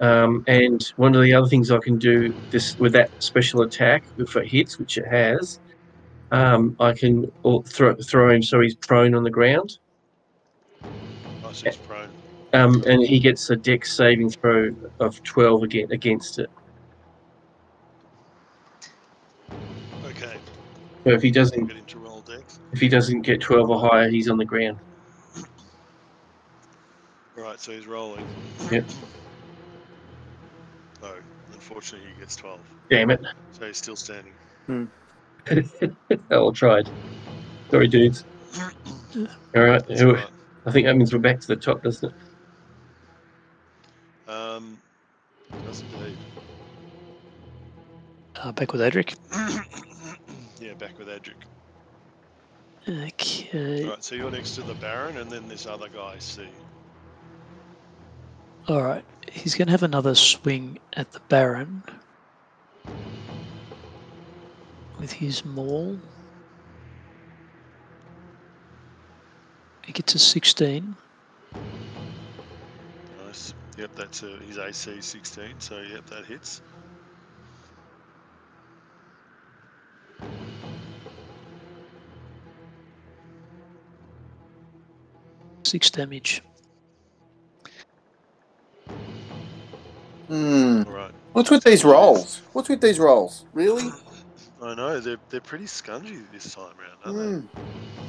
Um, and one of the other things I can do this with that special attack, if it hits, which it has, um, I can throw throw him so he's prone on the ground, Oh, so he's prone. um, and he gets a dex saving throw of twelve again against it. Okay, So if he doesn't get him roll dex. if he doesn't get twelve or higher, he's on the ground. Right, so he's rolling. Yep. No, unfortunately, he gets 12. Damn it! So he's still standing. All tried. Sorry, dudes. All right. Who- all right. I think that means we're back to the top, doesn't it? Um, does indeed. Uh, back with Adric. yeah, back with Adric. Okay. Right, so you're next to the Baron, and then this other guy, C. All right. He's going to have another swing at the Baron with his maul. He gets a 16. Nice. Yep, that's a, his AC 16, so yep, that hits. Six damage. Hmm. All right. What's with these rolls? What's with these rolls? Really? I know they're they're pretty scungy this time round, aren't Hmm.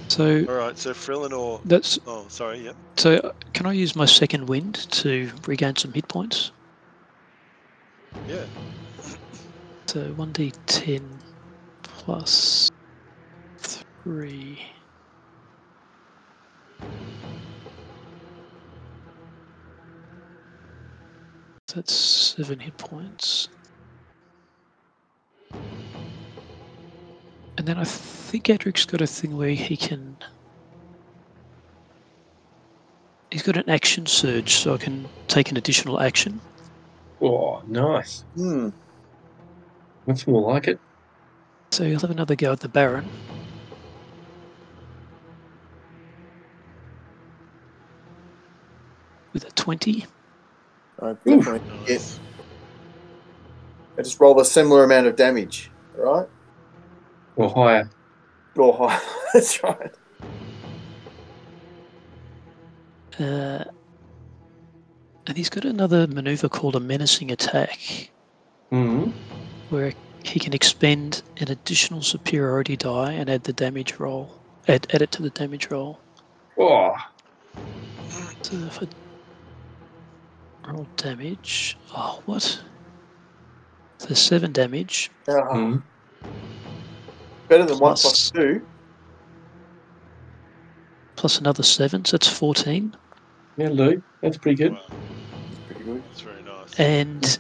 So they? All right, so Frelinor. that's Oh, sorry. Yep. so. uh, Can I use my second wind to regain some hit points? Yeah. So one d ten plus three. That's seven hit points. And then I think Edric's got a thing where he can. He's got an action surge, so I can take an additional action. Oh, nice. Hmm. That's more like it. So you'll have another go at the Baron. With a 20. I definitely get. I just roll a similar amount of damage, right? Or higher. Or higher. That's right. Uh, and he's got another maneuver called a menacing attack, hmm where he can expend an additional superiority die and add the damage roll. Add, add it to the damage roll. Oh, So if I roll damage. Oh, what? So seven damage Ah, mm. Better than one Plus- plus two. plus another seven, so that's 14. That'll do. That's pretty good. Wow, Pretty good. that's very nice. And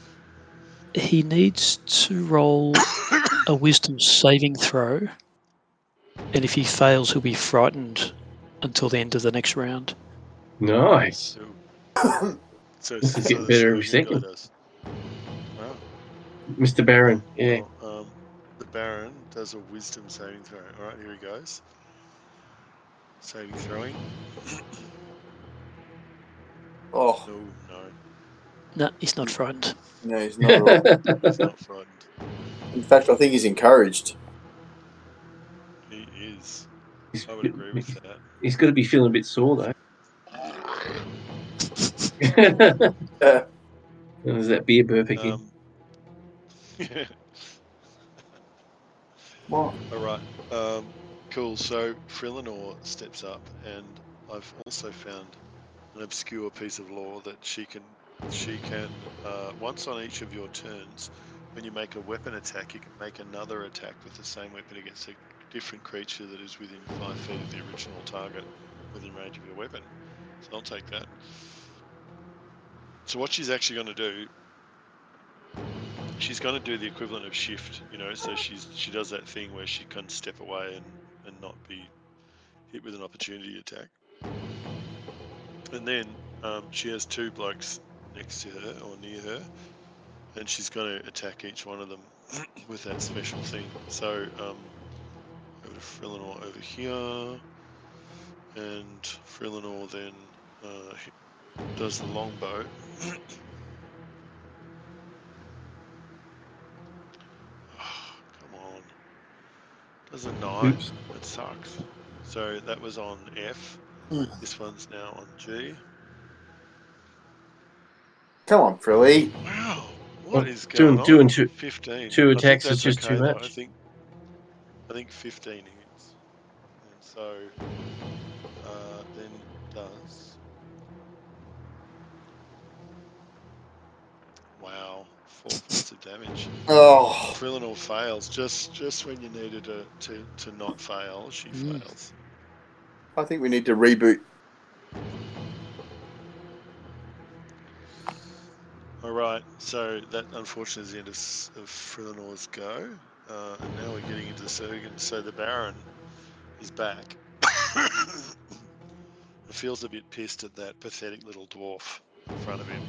he needs to roll a wisdom saving throw And if he fails, he'll be frightened until the end of the next round. Nice. So, so, This so getting better every second. does. Wow. Mr. Baron. Yeah. Well, um, the Baron does a wisdom saving throw. All right, here he goes. Saving throwing. Oh, No, no, No, he's not frightened. no, he's not at he's not frightened. In fact, I think he's encouraged. He is. he's, I would agree with that. he's got to be feeling a bit sore though. Yeah. There's that beer burp again. Um, yeah. What? All right. Um, cool. So Frelinor steps up, and I've also found an obscure piece of law that she can she can uh, once on each of your turns, when you make a weapon attack, you can make another attack with the same weapon against a different creature that is within five feet of the original target within range of your weapon. So I'll take that. So what she's actually going to do she's going to do the equivalent of shift, you know. So she's she does that thing where she can step away and and not be hit with an opportunity attack. And then um, she has two blokes next to her or near her, and she's going to attack each one of them with that special thing. So um, over to Frelinor over here, and Frelinor then uh, does the longbow. Come on. Does a nine. Oops. That sucks. So that was on F. Hmm. This one's now on G. Come on, Frilly. Wow. What Well, is going and- two on? and two- 15. two attacks is that's just too much. though. I think I think 15 hits. And so Wow. Four points of damage. Oh, Frelinor fails just just when you needed her to, to not fail, she Mm. fails. I think we need to reboot. All right, so that unfortunately is the end of, of Frelinor's go, uh, and now we're getting into the Surgeon. So the Baron is back. He feels a bit pissed at that pathetic little dwarf in front of him.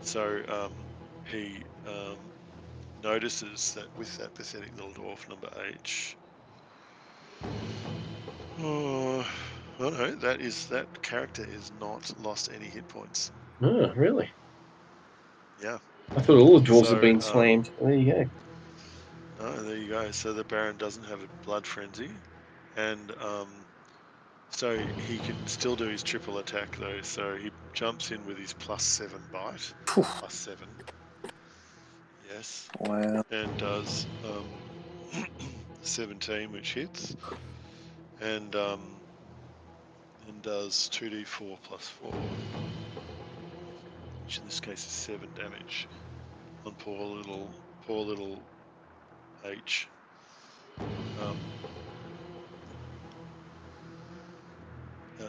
So um, he um, notices that with that pathetic little dwarf number H. Oh, oh no, that is that character is not lost any hit points. Oh, really? Yeah. I thought all the dwarves So, had been um, slammed. There you go. Oh, there you go. So the Baron doesn't have a blood frenzy, and um, so he can still do his triple attack though. So he jumps in with his plus seven bite, Phew. plus seven. Yes, Wow. and does um, 17, which hits, and um, and does 2d4 plus four, which in this case is seven damage on poor little poor little H. Um,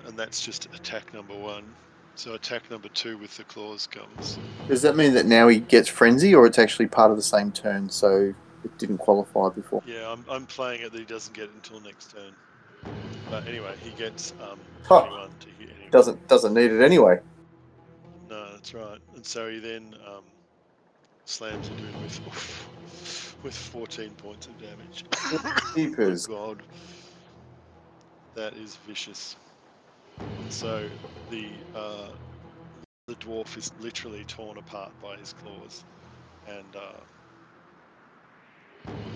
and that's just attack number one. So attack number two with the claws comes. Does that mean that now he gets frenzy, or it's actually part of the same turn, so it didn't qualify before? Yeah, I'm, I'm playing it that he doesn't get it until next turn. But anyway, he gets um, Huh. 21 to hit anyway. Doesn't doesn't need it anyway. No, that's right. And so he then um, slams into him with with 14 points of damage. oh Jeepers. God, that is vicious. So the uh, the dwarf is literally torn apart by his claws, and uh,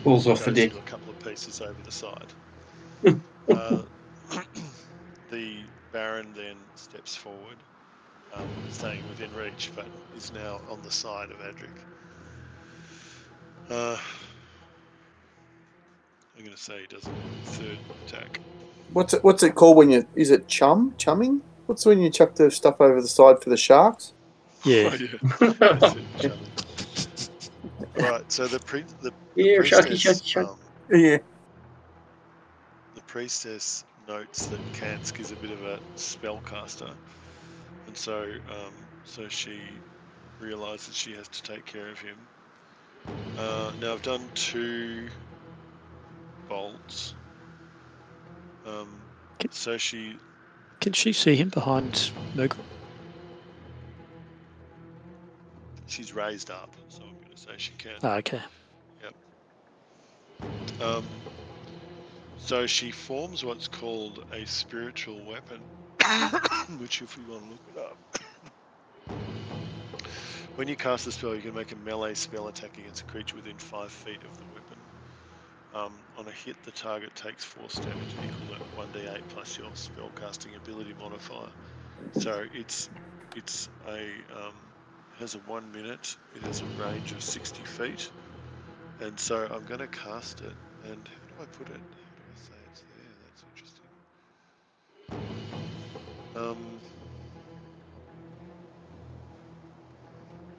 Falls off the deck. a couple of pieces over the side. uh, the Baron then steps forward, um, staying within reach, but is now on the side of Adric. Uh, I'm going to say he doesn't a third attack. What's it What's it called when you? Is it chum chumming? What's when you chuck the stuff over the side for the sharks? Yeah. Oh, yeah. That's right, so the pre- the, the Yeah, sharky, priestess, sharky, shark. um, Yeah. the priestess notes that Kansk is a bit of a spellcaster, and so um, so she realizes she has to take care of him. Uh, now I've done two bolts, Um, Can- so she Can she see him behind Murgle? she's raised up, so I'm going to say she can. Ah, okay. Um, so she forms what's called a spiritual weapon, which, if you want to look it up, when you cast a spell, you can make a melee spell attack against a creature within five feet of the weapon. Um, on a hit, the target takes force damage equal 1d8 plus your spellcasting ability modifier. So it's it's a um, has a one minute. It has a range of 60 feet, and so I'm going to cast it. And how do I put it? How do I say it's there? That's interesting. Um,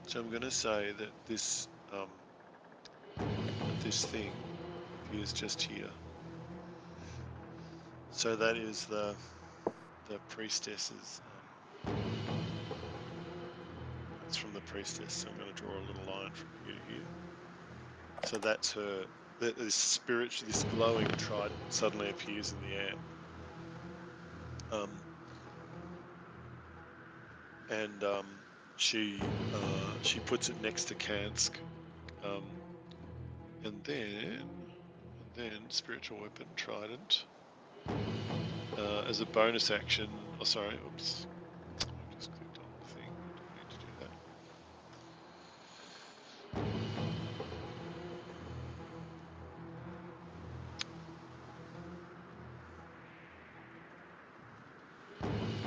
so I'm going to say that this um, this thing appears just here. So that is the the priestess's. Um, that's from the priestess. So I'm going to draw a little line from here to here. So that's her. This spirit, this glowing trident, suddenly appears in the air. Um, and um, she uh, she puts it next to Kansk, um, and then and then spiritual weapon trident uh, as a bonus action. Oh, sorry, oops, I just clicked on the thing. I need to do that.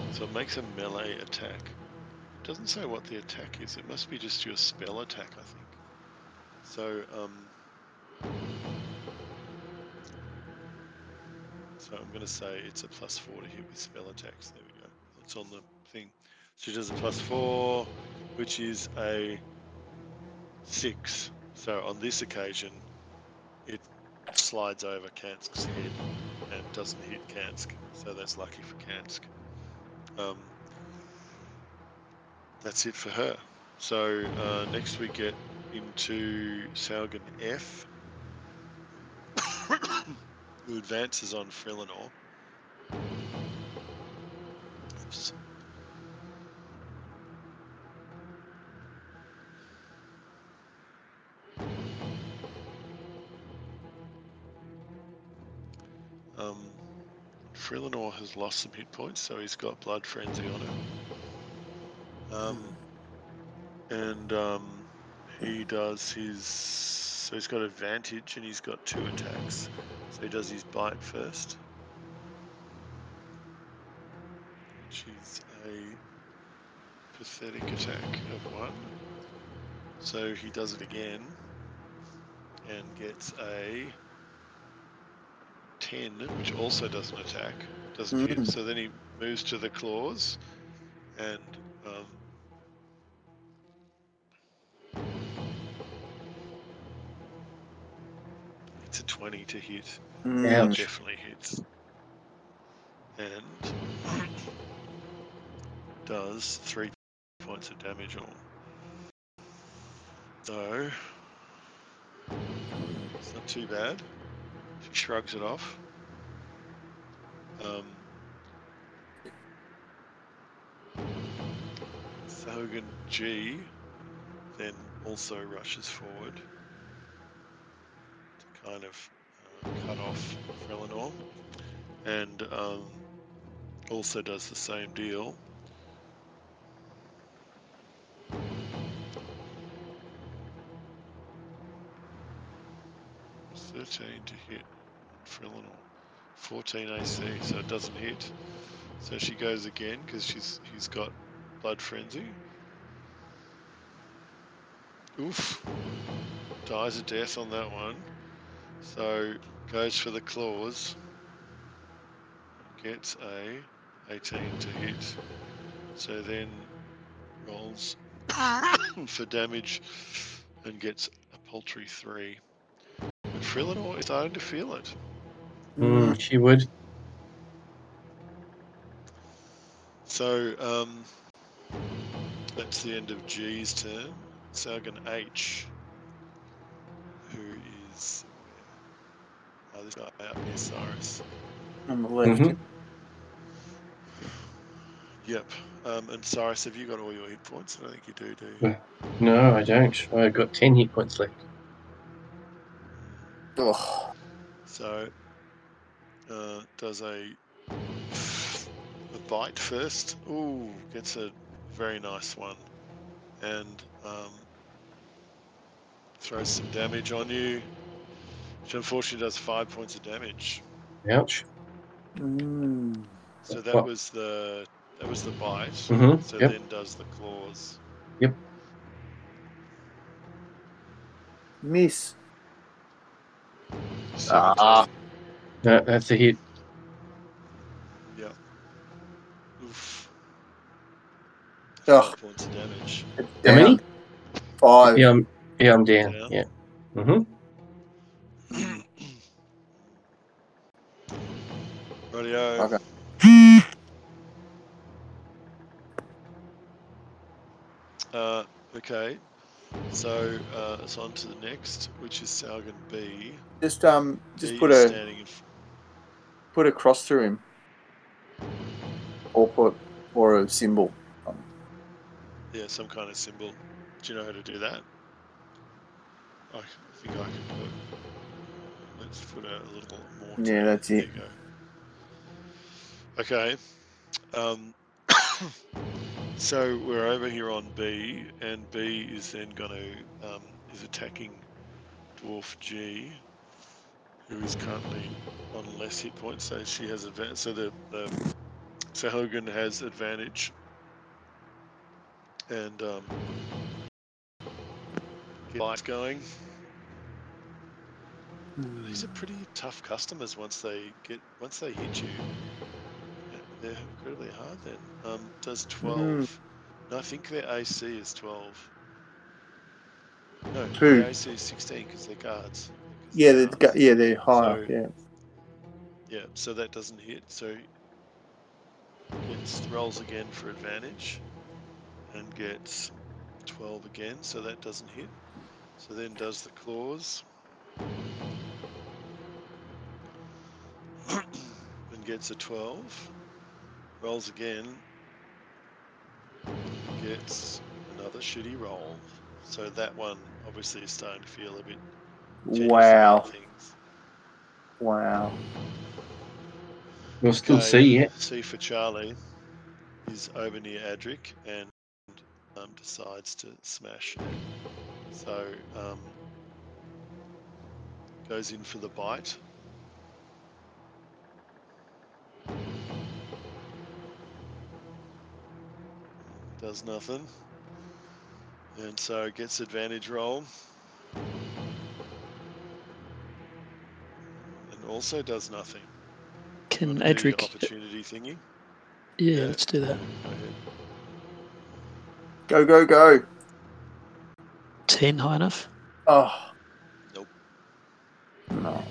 So it makes a melee attack. It doesn't say what the attack is. It must be just your spell attack, I think. So, um, so I'm going to say it's a plus four to hit with spell attacks. There we go. It's on the thing. She does a plus four, which is a six. So on this occasion, it slides over Kansk's head and doesn't hit Kansk. So that's lucky for Kansk. Um, that's it for her. So uh, next we get into Sahuagin F, who advances on Frelinor. Oops. Um, has lost some hit points, so he's got Blood Frenzy on him. Um, and um, he does his. So he's got advantage and he's got two attacks. So he does his bite first. Which is a pathetic attack of one. So he does it again and gets a 10, which also doesn't attack, doesn't hit. Mm. So then he moves to the claws and a 20 to hit. Mm. Ouch. Definitely hits. And does three points of damage all. So it's not too bad. She shrugs it off. Um, Sahuagin G then also rushes forward to kind of uh, cut off Frelinor and um, also does the same deal. Thirteen to hit Frelinor, fourteen AC, so it doesn't hit. So she goes again because she's he's got blood frenzy. Oof, dies a death on that one. So goes for the claws. Gets a 18 to hit. So then rolls for damage and gets a paltry three. But Frelinor is starting to feel it. Mm, she would. So um, that's the end of G's turn. Sahuagin H, who is oh this guy out here, Cyrus. On the left. Mhm. Yep. Um, and Cyrus, have you got all your hit points? I don't think you do, do you? No, I don't. I've got 10 hit points left. Ugh. So, uh, does a a bite first. Ooh, gets a very nice one, and um, throws some damage on you. Which unfortunately does five points of damage. Ouch. Mm. So that What? was the that was the bite. Mhm, So yep. then does the claws. Yep. Miss. Seventeen. Ah. No, that's a hit. Yep. Oof. Ugh. Five points of damage. How many? Five. Yeah, I'm, yeah, I'm down. Down. Yeah. hmm Radio. Okay. Uh, okay. So uh, it's on to the next, which is Sahuagin B. Just um, just B put a standing in. put a cross through him, or put or a symbol. Yeah, some kind of symbol. Do you know how to do that? I think I can put. Let's put a little more. Yeah, that's it. Okay. Um, so we're over here on B, and B is then going to um, is attacking Dwarf G, who is currently on less hit points. So she has advantage. So the the so Hogan has advantage, and um, get lights going. These are pretty tough customers once they get once they hit you. They're incredibly hard then. Um, does 12. No, I think their AC is 12. No, their AC is 16 because they're guards. 'cause Yeah, they're they're, gu- guards. yeah, they're higher. So- yeah. Yeah, so that doesn't hit. So gets rolls again for advantage and gets 12 again, so that doesn't hit. So then does the claws gets a 12. Rolls again. Gets another shitty roll. So that one obviously is starting to feel a bit Wow, wow. We'll still Okay, see yet. C for Charlie is over near Adric and um, decides to smash. So um, goes in for the bite. Does nothing. And so gets advantage roll. And also does nothing. Can Wanna do your Edric? opportunity thingy? Yeah, yeah. let's do that. Go. Go, go, go. 10 high enough? Oh. Nope. No.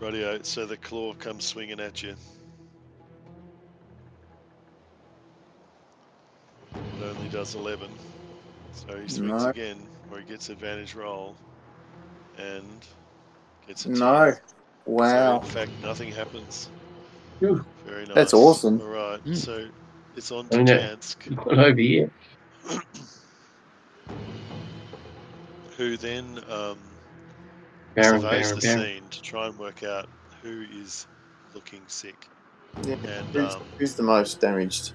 Rightio, so the claw comes swinging at you. Only does 11. So he swings No. again, where he gets advantage roll and gets a 10. No. So Wow. in fact, nothing happens. Phew. Very nice. That's awesome. All right, Mm. so it's on I to mean, Kansk, over yet. who then um, Baron, surveys Baron, the Baron. scene to try and work out who is looking sick. Yeah. And Who's, um, who's the most damaged?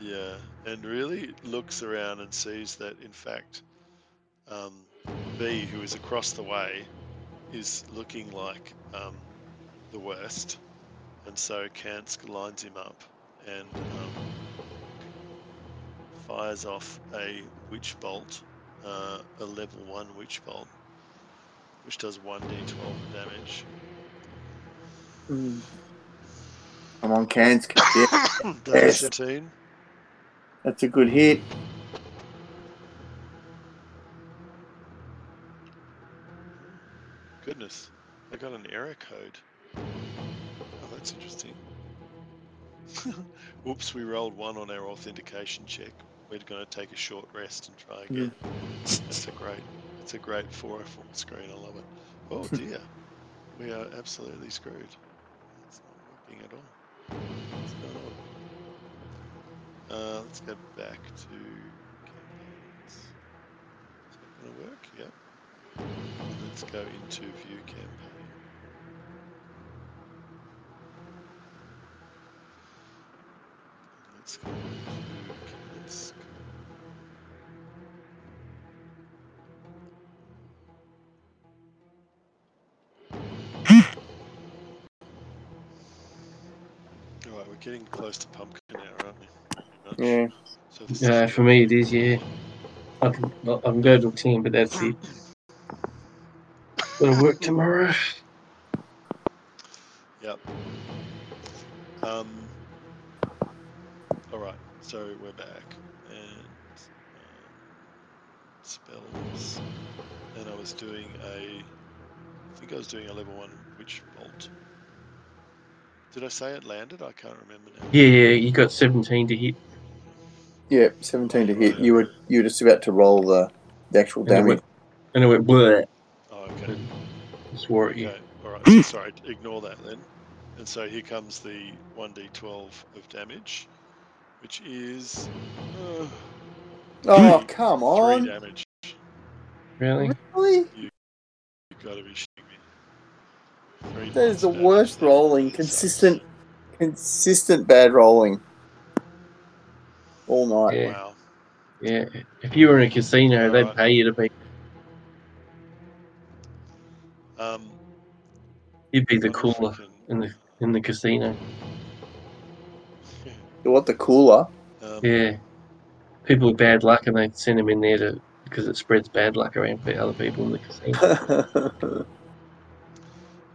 Yeah, and really looks around and sees that, in fact, um, B, who is across the way, is looking like um, the worst. And so Kansk lines him up and um, fires off a witch bolt, uh, a level 1 witch bolt, which does 1d12 damage. Mm. Come on, Kansk. Yeah, does Yes. 17. That's a good hit. Goodness, I got an error code. Oh, that's interesting. Oops, we rolled one on our authentication check. We're going to take a short rest and try again. That's a great, it's a great 404 screen. I love it. Oh hmm. dear. we are absolutely screwed. It's not working at all. Uh, let's go back to campaigns. Is that going to work? Yep. Let's go into view campaign. Let's go to let's. All right, we're getting close to pumpkin now, aren't we? Pretty much. Yeah. So Yeah, for me it is. Yeah, I can I can go to a team, but that's it. Got to work tomorrow. Yep. Um, all right, so we're back and um, spells, and I was doing a, I think I was doing a level one witch bolt. Did I say it landed? I can't remember now. Yeah, yeah, you got 17 to hit. Yeah, 17 to hit. You were you were just about to roll the, the actual And it damage. went, and it went bleh. Oh, okay. Swore at you. Okay, all right. Sorry, ignore that then. And so here comes the 1d12 of damage, which is uh, Oh, come three on. damage. Really? Really? You've got to be shitting me. Three That is the worst rolling. Consistent consistent bad rolling. All night. Yeah. Wow. Yeah. If you were in a casino, they'd pay you to be. Um, You'd be the wonder if we cooler in the in the casino. What the cooler? um, Yeah. People with bad luck, and they send them in there to because it spreads bad luck around for other people in the casino.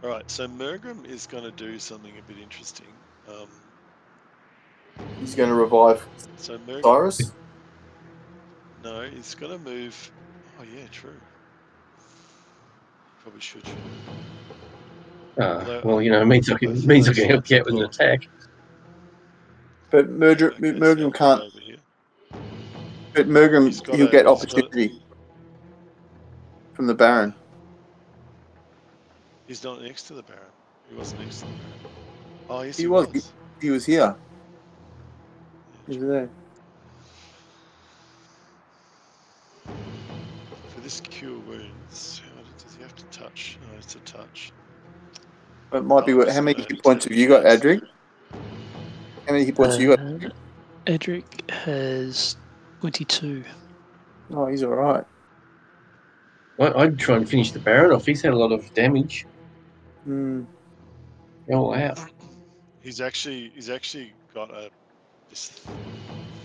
All right. So Mergrim is going to do something a bit interesting. Um, He's going to revive so Mergrim, Cyrus. no, he's going to move. Oh yeah, true. Probably should. shouldn't? Ah, well, you know, it means I can Both- means I can help sides you out with an attack. But Murder, Okay, so Mergrim I'll can't. go over here. But Mergrim, He's got he'll a- get he's a- opportunity from the Baron. He's not next to the Baron. He wasn't next to the Baron. Oh, yes, He he, was. was. He was here. Yeah, He there. For this cure wounds, how does he have to touch? No, it's a touch. But it might be. Oh, How many hit points have you got, Adric? How many hit points have you got? Uh, Edric has 22. Oh, he's all right. I, I'd try and finish the Baron off. He's had a lot of damage. Hmm. All out. He's actually he's actually got a this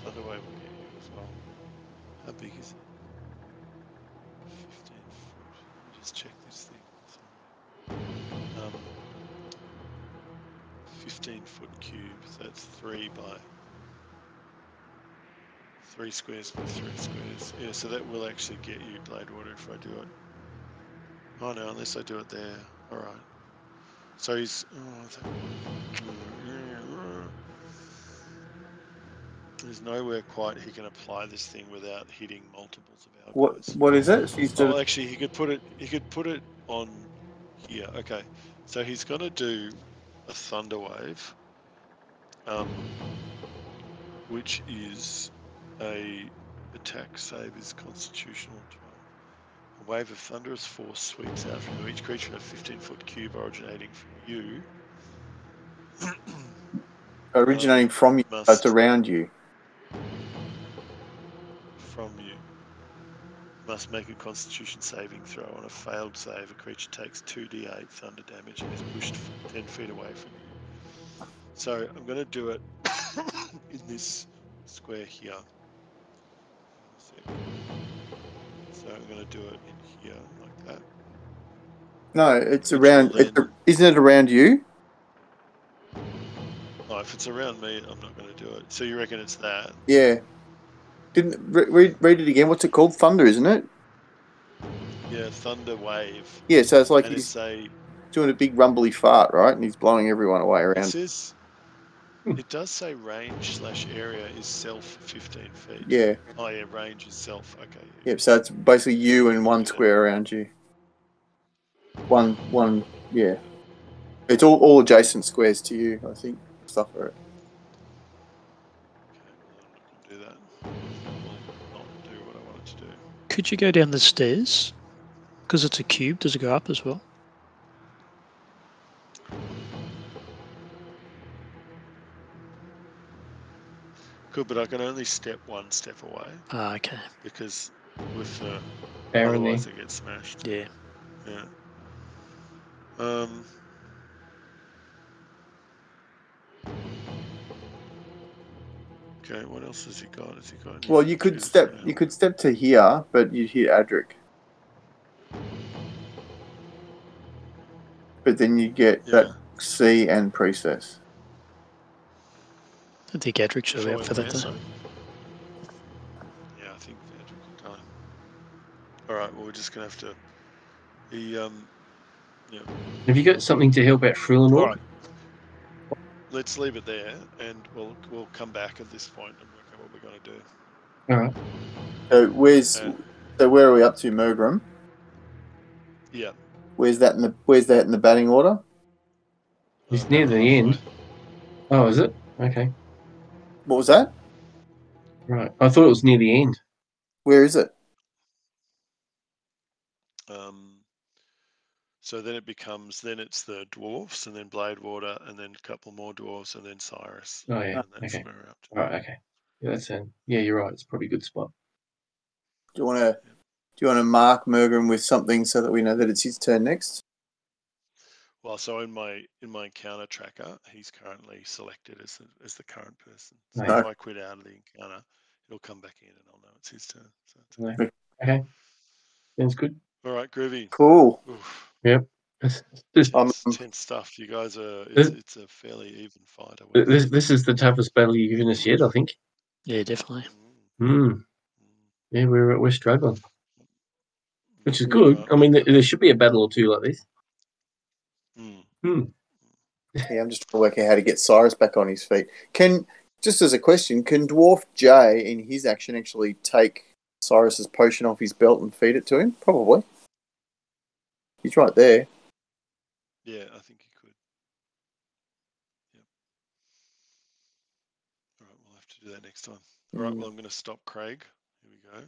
Thunderwave will get you as well. How big is it? Fifteen foot. Let me just check this thing. Um, fifteen foot cube. So that's three by three squares by three squares. Yeah, so that will actually get you blade water if I do it. Oh no, unless I do it there. All right. So he's. Oh, that- there's nowhere quite he can apply this thing without hitting multiples of our What? What is it? He's Oh, doing. actually, he could put it. He could put it on here. Okay, so he's going to do a thunder wave, um, which is a attack save is constitutional A wave of thunderous force sweeps out from you. Each creature in a 15 foot cube originating from you. originating from you. It's around you. From you must make a constitution saving throw. On a failed save, a creature takes 2d8 thunder damage and is pushed 10 feet away from you. So I'm going to do it in this square here. Hang on a sec. So I'm going to do it in here like that. No, it's Which around. it's, isn't it around you? Oh, if it's around me, I'm not going to do it. So you reckon it's that? Yeah. Didn't re- read read it again. What's it called? Thunder, isn't it? Yeah, thunder wave. Yeah. So it's like and he's it's a doing a big rumbly fart, right? And he's blowing everyone away It around. says it does say range slash area is self 15 feet. Yeah. Oh yeah, range is self. Okay. Yeah. So it's basically you and one square around you. One. One. Yeah. It's all, all adjacent squares to you, I think. Stuff for it. Okay, well, I'm not going to do that. To do. Could you go down the stairs? Because it's a cube. Does it go up as well? Good, but I can only step one step away Ah, okay. because with the Baron there. otherwise it gets smashed. Yeah. Yeah. Um. Okay, what else has he got? Has he got? any Well, you could step. now? You could step to here, but you'd hit Adric. But then you get Yeah. that C and priestess. I think Adric should be Shall up for that. advance Though. Yeah, I think Andrew will go. All right. Well, we're just gonna have to. He um. Yeah. Have you got something to help out Frelinor? All right. Let's leave it there, and we'll we'll come back at this point and work out what we're gonna do. All right. So where's Yeah. so where are we up to, Mergrim? Yeah. Where's that in the Where's that in the batting order? He's uh, near the end. Oh, is it? Okay. What was that? Right. I thought it was near the end. Where is it? Um, so then it becomes then it's the dwarfs and then Blade Water and then a couple more dwarfs and then Cyrus. Oh, yeah. And that's Okay. where up. All right. Okay. Yeah, that's um, yeah. You're right. It's probably a good spot. Do you want to Do you want to mark Mergrim with something so that we know that it's his turn next? Well, so in my in my encounter tracker, he's currently selected as the, as the current person. So Right. if I quit out of the encounter, it'll come back in and I'll know it's his turn. So it's- Yeah. Okay. Sounds good. All right, groovy. Cool. Oof, This, this, Um, it's tense stuff. You guys are. It's, it's a fairly even fight. This, this is the toughest battle you've given us yet. I think. Yeah, definitely. Mm, Hmm. mm. Yeah, we're we're struggling, which is Mm, good. I mean, there, there should be a battle or two like this. mm. Yeah, I'm just trying to work out how to get Cyrus back on his feet. Can just as a question, can Dwarf J in his action actually take Cyrus's potion off his belt and feed it to him? Probably. He's right there. Yeah, I think he could. Yep. All right, we'll have to do that next time. All right, Mm. well, I'm going to stop Craig. Here we go.